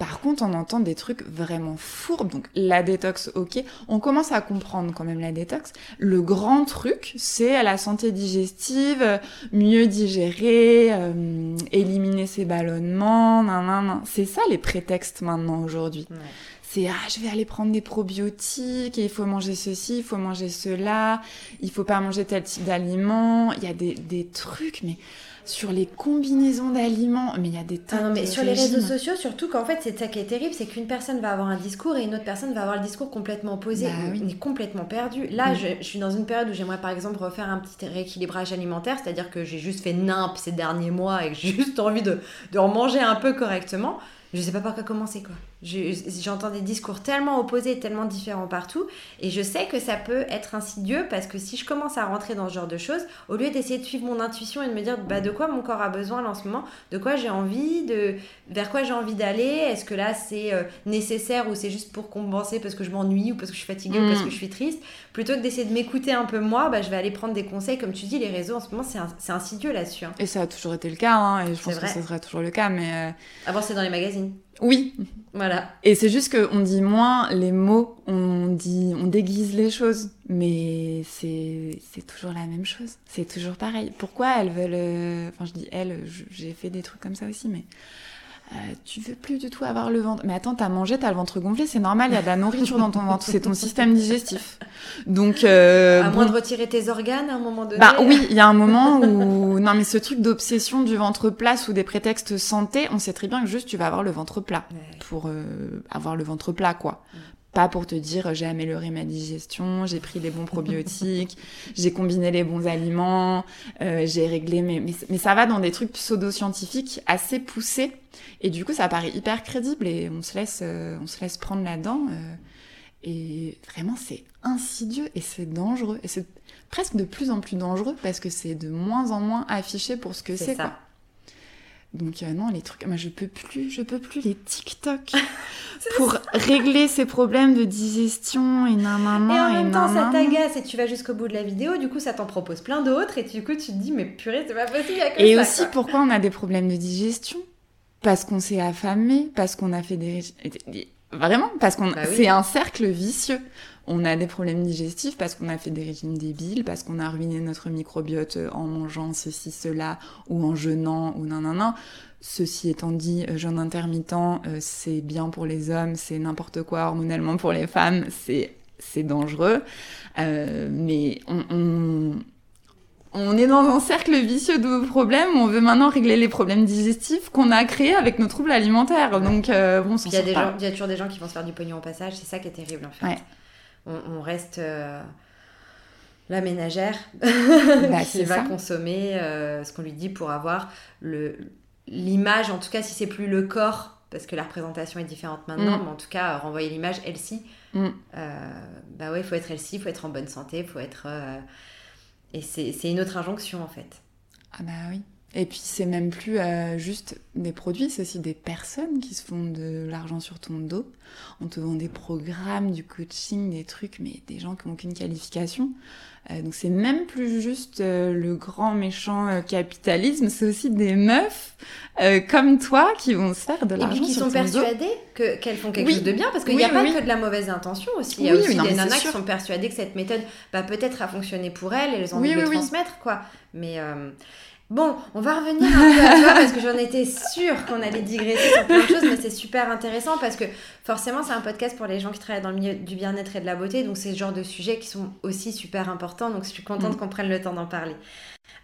Par contre, on entend des trucs vraiment fourbes. Donc, la détox, ok. On commence à comprendre quand même la détox. Le grand truc, c'est la santé digestive, mieux digérer, euh, éliminer ses ballonnements, nan, nan, nan. C'est ça les prétextes maintenant aujourd'hui. c'est ah, je vais aller prendre des probiotiques, et il faut manger ceci, il faut manger cela, il faut pas manger tel type d'aliment. Il y a des, des trucs, mais sur les combinaisons d'aliments, mais il y a des tas Ah non, mais de sur les réseaux sociaux, surtout qu'en fait, c'est ça qui est terrible, c'est qu'une personne va avoir un discours et une autre personne va avoir le discours complètement opposé. Bah oui. On est complètement perdu. Là, Mm. je, je suis dans une période où j'aimerais par exemple refaire un petit rééquilibrage alimentaire, c'est-à-dire que j'ai juste fait nimp ces derniers mois et que j'ai juste envie de, de en manger un peu correctement. Je sais pas par quoi commencer quoi. Je- J'entends des discours tellement opposés, tellement différents partout, et je sais que ça peut être insidieux parce que si je commence à rentrer dans ce genre de choses, au lieu d'essayer de suivre mon intuition et de me dire bah, de quoi mon corps a besoin là en ce moment, de quoi j'ai envie, de vers quoi j'ai envie d'aller, est-ce que là c'est euh, nécessaire ou c'est juste pour compenser parce que je m'ennuie ou parce que je suis fatiguée ou Mm. parce que je suis triste, plutôt que d'essayer de m'écouter un peu moi, bah, je vais aller prendre des conseils comme tu dis, les réseaux en ce moment c'est insidieux là-dessus. hein. Et ça a toujours été le cas, hein, et je pense que ça sera toujours le cas, mais euh, Avant c'est dans les magazines. Oui. Voilà. Et c'est juste qu'on dit moins les mots, on dit, on déguise les choses, mais c'est c'est toujours la même chose, c'est toujours pareil. Pourquoi elles veulent, euh, enfin je dis elles, j'ai fait des trucs comme ça aussi, mais euh, tu veux plus du tout avoir le ventre. Mais attends, t'as mangé, t'as le ventre gonflé, c'est normal, il y a de la nourriture dans ton ventre, c'est ton système digestif. Donc euh, à bon, moins de retirer tes organes à un moment donné. bah oui, il y a un moment où non mais ce truc d'obsession du ventre plat sous des prétextes santé, on sait très bien que juste tu vas avoir le ventre plat Ouais. pour euh, avoir le ventre plat quoi. Mm. Pas pour te dire j'ai amélioré ma digestion, j'ai pris les bons probiotiques, j'ai combiné les bons aliments, euh, j'ai réglé mes... Mais, mais ça va dans des trucs pseudo-scientifiques assez poussés et du coup ça paraît hyper crédible et on se laisse, euh, on se laisse prendre là-dedans. euh, et vraiment c'est insidieux et c'est dangereux. Et c'est presque de plus en plus dangereux parce que c'est de moins en moins affiché pour ce que C'est ça. quoi. Donc euh, non, les trucs, moi je peux plus, je peux plus les TikTok pour régler ces problèmes de digestion et nanana Et en même temps, ça t'agace et tu vas jusqu'au bout de la vidéo, du coup, ça t'en propose plein d'autres, et du coup, tu te dis, mais purée, c'est pas possible, Et ça, aussi quoi. pourquoi on a des problèmes de digestion? Parce qu'on s'est affamé, parce qu'on a fait des. Vraiment, parce qu'on Bah oui. c'est un cercle vicieux. On a des problèmes digestifs parce qu'on a fait des régimes débiles, parce qu'on a ruiné notre microbiote en mangeant ceci, cela, ou en jeûnant, ou nanana. Ceci étant dit, euh, jeûne intermittent, euh, c'est bien pour les hommes, c'est n'importe quoi hormonalement pour les femmes, c'est c'est dangereux. Euh, mais on, on, on est dans un cercle vicieux de problèmes on veut maintenant régler les problèmes digestifs qu'on a créés avec nos troubles alimentaires. Donc, euh, bon, Il y, a des gens, il y a toujours des gens qui vont se faire du pognon au passage, c'est ça qui est terrible en fait. Ouais. On, on reste euh, la ménagère Bah, qui va ça. consommer euh, ce qu'on lui dit pour avoir l'image, en tout cas si c'est plus le corps, parce que la représentation est différente maintenant, Mm. mais en tout cas renvoyer l'image healthy. Mm. Bah ouais, il faut être healthy, il faut être en bonne santé, il faut être... Et c'est une autre injonction en fait. Ah bah oui. Et puis c'est même plus euh, juste des produits, c'est aussi des personnes qui se font de l'argent sur ton dos. On te vend des programmes, du coaching, des trucs, mais des gens qui n'ont aucune qualification. Euh, donc c'est même plus juste euh, le grand méchant capitalisme, c'est aussi des meufs comme toi qui vont se faire de Et l'argent puis qui sur sont ton dos. persuadées que- qu'elles font quelque Oui. chose de bien, parce qu'il Oui, n'y a oui, pas que de la mauvaise intention aussi. Il y a Oui, aussi non, des nanas qui sont persuadées que cette méthode va peut-être a fonctionné pour elles, et elles ont envie de le transmettre, quoi. Mais bon, on va revenir un peu à toi, parce que j'en étais sûre qu'on allait digresser sur plein de choses, mais c'est super intéressant, parce que forcément, c'est un podcast pour les gens qui travaillent dans le milieu du bien-être et de la beauté, donc c'est ce genre de sujets qui sont aussi super importants, donc je suis contente Mm. qu'on prenne le temps d'en parler.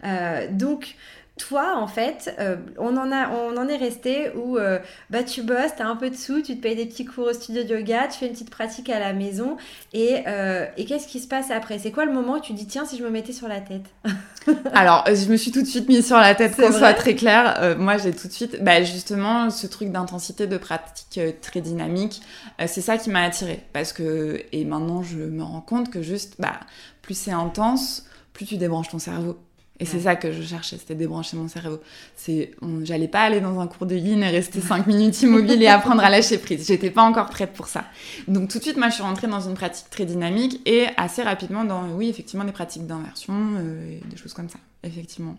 Euh, donc, toi, en fait, euh, on, en a, on en est resté où euh, bah, tu bosses, tu as un peu de sous, tu te payes des petits cours au studio de yoga, tu fais une petite pratique à la maison. Et, euh, et qu'est-ce qui se passe après? C'est quoi le moment où tu dis, tiens, si je me mettais sur la tête? Alors, je me suis tout de suite mise sur la tête, qu'on soit très clair. Moi, j'ai tout de suite, bah, justement, ce truc d'intensité de pratique très dynamique, c'est ça qui m'a attirée. Parce que, et maintenant, je me rends compte que juste, bah, plus c'est intense, plus tu débranches ton cerveau. Et c'est ça que je cherchais, c'était débrancher mon cerveau. C'est, j'allais pas aller dans un cours de yin et rester 5 minutes immobile et apprendre à lâcher prise. J'étais pas encore prête pour ça. Donc tout de suite, moi, je suis rentrée dans une pratique très dynamique et assez rapidement dans, oui, effectivement, des pratiques d'inversion euh, et des choses comme ça, effectivement.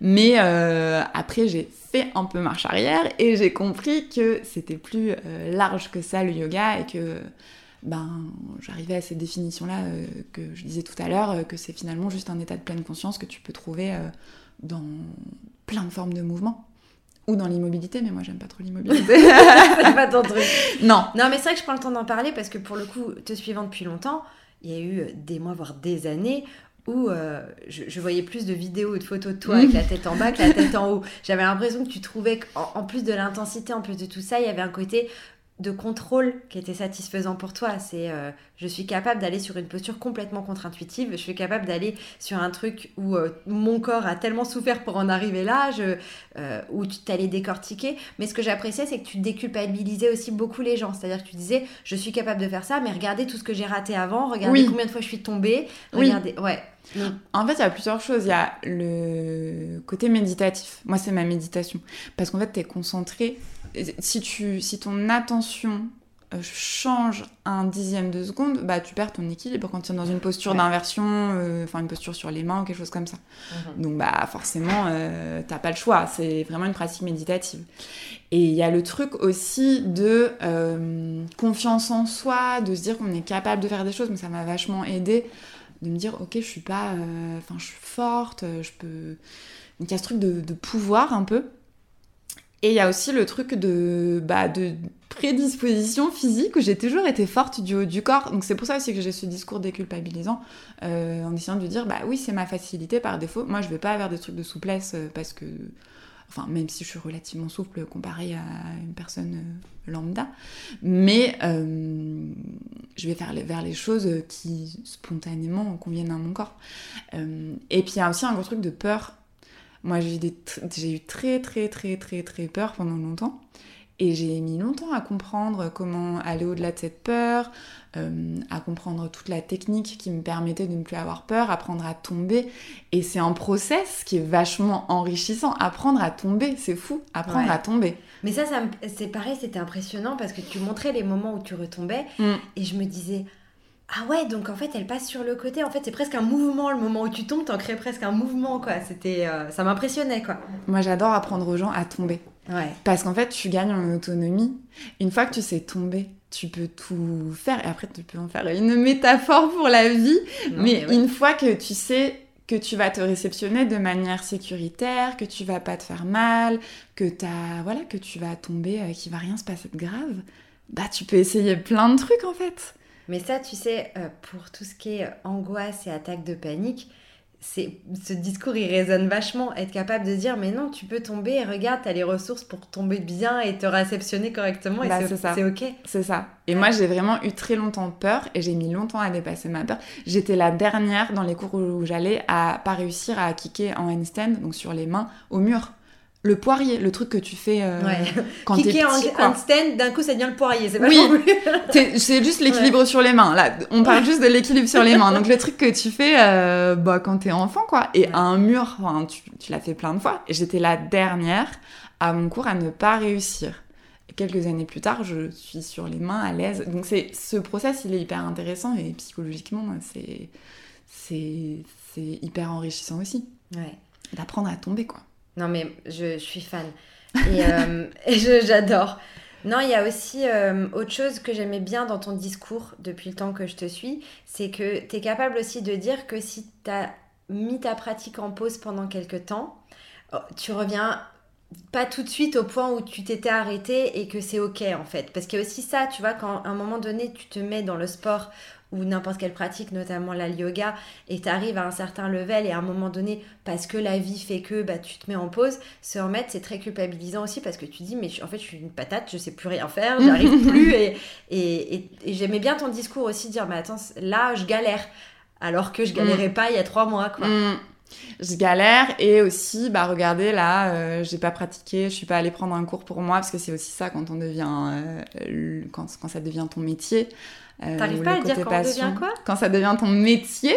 Mais euh, après, j'ai fait un peu marche arrière et j'ai compris que c'était plus euh, large que ça le yoga et que ben, j'arrivais à ces définitions-là euh, que je disais tout à l'heure, euh, que c'est finalement juste un état de pleine conscience que tu peux trouver euh, dans plein de formes de mouvements. ou dans l'immobilité, mais moi j'aime pas trop l'immobilité. c'est pas ton truc. Non. Non, mais c'est vrai que je prends le temps d'en parler parce que pour le coup, te suivant depuis longtemps, il y a eu des mois, voire des années où euh, je, voyais plus de vidéos ou de photos de toi avec la tête en bas que la tête en haut. J'avais l'impression que tu trouvais qu'en en plus de l'intensité, en plus de tout ça, il y avait un côté de contrôle qui était satisfaisant pour toi. C'est euh, je suis capable d'aller sur une posture complètement contre-intuitive, je suis capable d'aller sur un truc où euh, mon corps a tellement souffert pour en arriver là, je, euh, où tu t'allais décortiquer. Mais ce que j'appréciais, c'est que tu déculpabilisais aussi beaucoup les gens. C'est-à-dire que tu disais je suis capable de faire ça, mais regardez tout ce que j'ai raté avant, regardez combien de fois je suis tombée, regardez. Ouais. En fait, il y a plusieurs choses. Il y a le côté méditatif. Moi, c'est ma méditation. Parce qu'en fait, tu es concentré si, tu, si ton attention euh, change un dixième de seconde, bah tu perds ton équilibre quand tu es dans une posture d'inversion, euh, enfin une posture sur les mains ou quelque chose comme ça. Mhm. Donc bah forcément, euh, t'as pas le choix. C'est vraiment une pratique méditative. Et il y a le truc aussi de confiance en soi, de se dire qu'on est capable de faire des choses. Mais ça m'a vachement aidé de me dire ok, je suis pas, enfin je suis forte, je peux. Donc il y a ce truc de pouvoir un peu. Et il y a aussi le truc de, bah, de prédisposition physique où j'ai toujours été forte du haut du corps. Donc c'est pour ça aussi que j'ai ce discours déculpabilisant euh, en essayant de dire bah oui c'est ma facilité par défaut. Moi je vais pas avoir des trucs de souplesse euh, parce que, enfin même si je suis relativement souple comparé à une personne euh, lambda, mais je vais faire vers les choses qui spontanément conviennent à mon corps. et puis il y a aussi un gros truc de peur moi, j'ai eu très, très, très, très, très peur pendant longtemps. Et j'ai mis longtemps à comprendre comment aller au-delà de cette peur, euh, à comprendre toute la technique qui me permettait de ne plus avoir peur, apprendre à tomber. Et c'est un process qui est vachement enrichissant. Apprendre à tomber, c'est fou, apprendre à tomber. Mais ça, ça c'est pareil, c'était impressionnant parce que tu montrais les moments où tu retombais mm. et je me disais, ah ouais, donc en fait, elle passe sur le côté. En fait, c'est presque un mouvement. Le moment où tu tombes, t'en crées presque un mouvement, quoi. C'était, euh, ça m'impressionnait, quoi. Moi, j'adore apprendre aux gens à tomber. Ouais. Parce qu'en fait, tu gagnes en autonomie. Une fois que tu sais tomber, tu peux tout faire. Et après, tu peux en faire une métaphore pour la vie. mais, une fois que tu sais que tu vas te réceptionner de manière sécuritaire, que tu vas pas te faire mal, que as, voilà, que tu vas tomber, euh, qu'il va rien se passer de grave, bah tu peux essayer plein de trucs en fait. Mais ça, tu sais, euh, pour tout ce qui est angoisse et attaque de panique, c'est ce discours il résonne vachement. Être capable de dire mais non tu peux tomber et regarde t'as les ressources pour tomber bien et te réceptionner correctement et bah, c'est ok. C'est ça. Et moi j'ai vraiment eu très longtemps peur et j'ai mis longtemps à dépasser ma peur. J'étais la dernière dans les cours où j'allais à pas réussir à kicker en handstand donc sur les mains au mur le poirier, le truc que tu fais euh, quand t'es petit. en stand, d'un coup ça devient le poirier, c'est Oui, c'est juste l'équilibre sur les mains. Là, on parle juste de l'équilibre sur les mains. Donc le truc que tu fais euh, bah, quand t'es enfant, quoi. Et à un mur, tu, tu l'as fait plein de fois. Et j'étais la dernière à mon cours à ne pas réussir. Et quelques années plus tard, je suis sur les mains à l'aise. Donc c'est ce process, il est hyper intéressant et psychologiquement, c'est c'est hyper enrichissant aussi. Ouais. D'apprendre à tomber, quoi. Non, mais je, suis fan. Et, euh, j'adore. Non, il y a aussi euh, autre chose que j'aimais bien dans ton discours depuis le temps que je te suis, c'est que tu es capable aussi de dire que si tu as mis ta pratique en pause pendant quelques temps, oh, tu reviens pas tout de suite au point où tu t'étais arrêté et que c'est ok en fait. Parce qu'il y a aussi ça, tu vois, quand à un moment donné tu te mets dans le sport ou n'importe quelle pratique, notamment la yoga, et tu arrives à un certain level et à un moment donné, parce que la vie fait que bah, tu te mets en pause, se remettre, c'est très culpabilisant aussi parce que tu dis, mais en fait, je suis une patate, je sais plus rien faire, j'arrive plus. Et, et, j'aimais bien ton discours aussi, dire, mais attends, là, je galère, alors que je galérais mm. pas il y a trois mois, quoi. Mm. Je galère et aussi, bah regardez là, euh, j'ai pas pratiqué, je suis pas allée prendre un cours pour moi parce que c'est aussi ça quand on devient, euh, quand, quand ça devient ton métier. Euh, T'arrives pas à dire quand devient quoi Quand ça devient ton métier.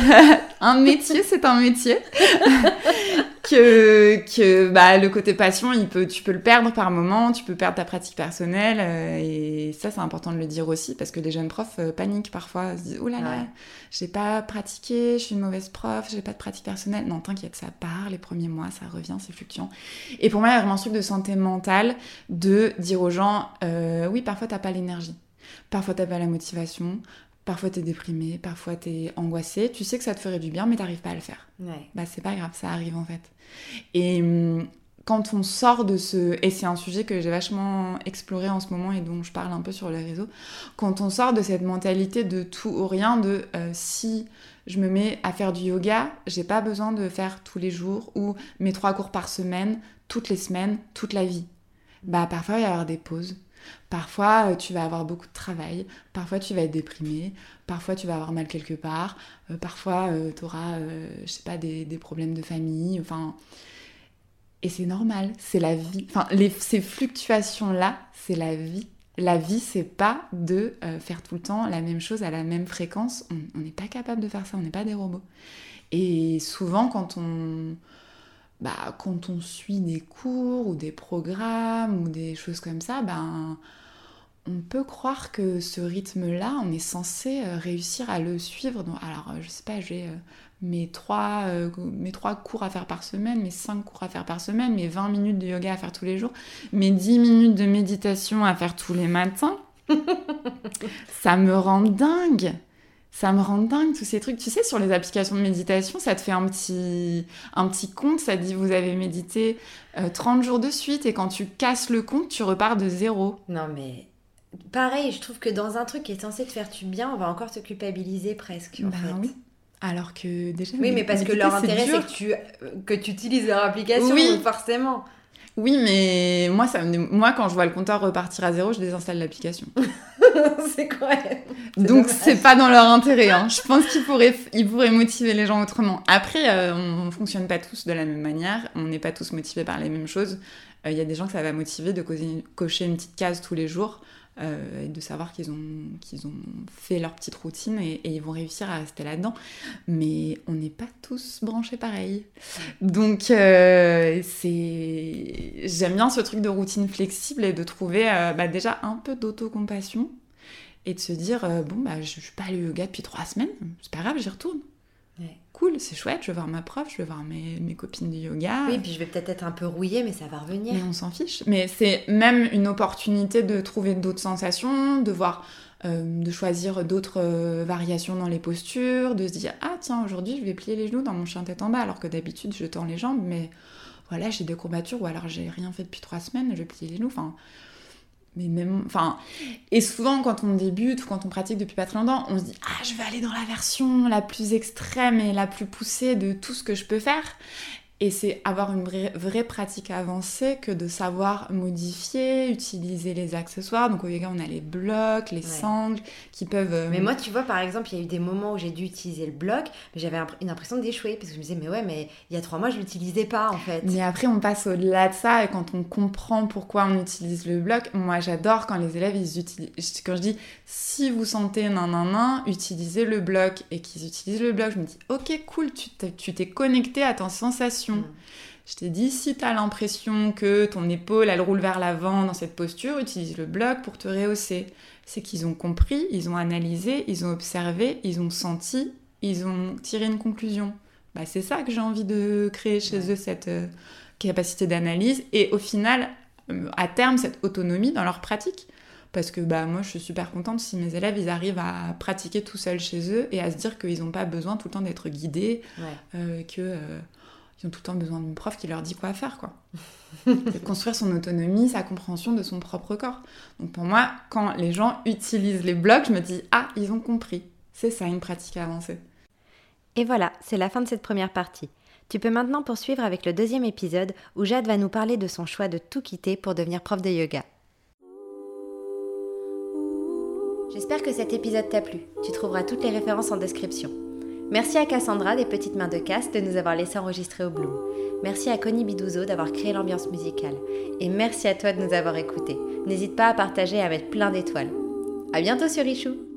un métier, c'est un métier. que que bah, le côté passion, il peut, tu peux le perdre par moment, tu peux perdre ta pratique personnelle. Euh, et ça, c'est important de le dire aussi parce que les jeunes profs euh, paniquent parfois. Ils se disent Oh là là, j'ai pas pratiqué, je suis une mauvaise prof, j'ai pas de pratique personnelle. Non, t'inquiète, ça part les premiers mois, ça revient, c'est fluctuant. Et pour moi, il y a vraiment un truc de santé mentale de dire aux gens Oui, parfois, t'as pas l'énergie. Parfois, t'as pas la motivation, parfois t'es déprimé, parfois t'es angoissé. Tu sais que ça te ferait du bien, mais t'arrives pas à le faire. Ouais. Bah, c'est pas grave, ça arrive en fait. Et hum, quand on sort de ce... Et c'est un sujet que j'ai vachement exploré en ce moment et dont je parle un peu sur les réseaux. Quand on sort de cette mentalité de tout ou rien, de euh, si je me mets à faire du yoga, j'ai pas besoin de faire tous les jours ou mes trois cours par semaine, toutes les semaines, toute la vie. Bah parfois il va y avoir des pauses. Parfois, euh, tu vas avoir beaucoup de travail. Parfois, tu vas être déprimé. Parfois, tu vas avoir mal quelque part. Euh, parfois, tu auras, je sais pas, des, problèmes de famille. Enfin, et c'est normal, c'est la vie. Ces fluctuations-là, c'est la vie. La vie, c'est pas de euh, faire tout le temps la même chose à la même fréquence. On n'est pas capable de faire ça, on n'est pas des robots. Et souvent, quand on, bah, quand on suit des cours ou des programmes ou des choses comme ça, ben, on peut croire que ce rythme-là, on est censé euh, réussir à le suivre. alors, euh, je sais pas, j'ai mes trois, euh, mes trois cours à faire par semaine, mes cinq cours à faire par semaine, mes 20 minutes de yoga à faire tous les jours, mes 10 minutes de méditation à faire tous les matins. ça me rend dingue. Ça me rend dingue tous ces trucs. Tu sais, sur les applications de méditation, ça te fait un petit, un petit compte. Ça dit vous avez médité 30 euh, jours de suite et quand tu casses le compte, tu repars de zéro. Non, mais pareil, je trouve que dans un truc qui est censé te faire du bien, on va encore te culpabiliser presque. En bah fait. oui. Alors que déjà. Oui, mais parce que leur intérêt, c'est que tu, que tu utilises leur application, oui. forcément. Oui, mais moi, ça moi, quand je vois le compteur repartir à zéro, je désinstalle l'application. c'est quoi Donc, c'est pas dans leur intérêt. Hein. Je pense qu'ils pourraient, ils pourraient motiver les gens autrement. Après, euh, on, ne fonctionne pas tous de la même manière. On n'est pas tous motivés par les mêmes choses. Il euh, y a des gens que ça va motiver de cocher une petite case tous les jours. Euh, et de savoir qu'ils ont, qu'ils ont fait leur petite routine et, ils vont réussir à rester là-dedans. Mais on n'est pas tous branchés pareil. Donc, c'est... j'aime bien ce truc de routine flexible et de trouver bah, déjà un peu d'autocompassion et de se dire bon, bah, je ne suis pas allée au yoga depuis trois semaines, c'est pas grave, j'y retourne cool, c'est chouette, je vais voir ma prof, je vais voir mes, mes copines de yoga. Oui, puis je vais peut-être être un peu rouillée, mais ça va revenir. Mais on s'en fiche. Mais c'est même une opportunité de trouver d'autres sensations, de voir, euh, de choisir d'autres euh, variations dans les postures, de se dire ah tiens aujourd'hui je vais plier les genoux dans mon chien tête en bas, alors que d'habitude je tends les jambes, mais voilà j'ai des courbatures ou alors j'ai rien fait depuis trois semaines, je vais plier les genoux. Enfin, mais même enfin et souvent quand on débute ou quand on pratique depuis pas très longtemps on se dit ah je vais aller dans la version la plus extrême et la plus poussée de tout ce que je peux faire et c'est avoir une vraie, pratique avancée que de savoir modifier, utiliser les accessoires. Donc au yoga, on a les blocs, les sangles qui peuvent. Euh, mais moi, tu vois, par exemple, il y a eu des moments où j'ai dû utiliser le bloc, mais j'avais une impression d'échouer parce que je me disais, mais ouais, mais il y a trois mois, je l'utilisais pas en fait. Mais après, on passe au-delà de ça et quand on comprend pourquoi on utilise le bloc, moi j'adore quand les élèves ils utilisent. Quand je dis si vous sentez nan nan nan, utilisez le bloc et qu'ils utilisent le bloc, je me dis, ok, cool, tu t'es connecté à ta sensation Mm. Je t'ai dit, si tu as l'impression que ton épaule, elle roule vers l'avant dans cette posture, utilise le bloc pour te rehausser. C'est qu'ils ont compris, ils ont analysé, ils ont observé, ils ont senti, ils ont tiré une conclusion. Bah, c'est ça que j'ai envie de créer chez eux, cette euh, capacité d'analyse. Et au final, euh, à terme, cette autonomie dans leur pratique. Parce que bah, moi, je suis super contente si mes élèves, ils arrivent à pratiquer tout seuls chez eux et à se dire qu'ils n'ont pas besoin tout le temps d'être guidés, euh, que ils ont tout le temps besoin d'une prof qui leur dit quoi faire, quoi. construire son autonomie, sa compréhension de son propre corps. Donc pour moi, quand les gens utilisent les blocs, je me dis ah, ils ont compris. C'est ça une pratique avancée. Et voilà, c'est la fin de cette première partie. Tu peux maintenant poursuivre avec le deuxième épisode où Jade va nous parler de son choix de tout quitter pour devenir prof de yoga. J'espère que cet épisode t'a plu. Tu trouveras toutes les références en description. Merci à Cassandra des Petites Mains de Casse de nous avoir laissé enregistrer au Bloom. Merci à Connie Bidouzo d'avoir créé l'ambiance musicale. Et merci à toi de nous avoir écoutés. N'hésite pas à partager et à mettre plein d'étoiles. À bientôt sur Richou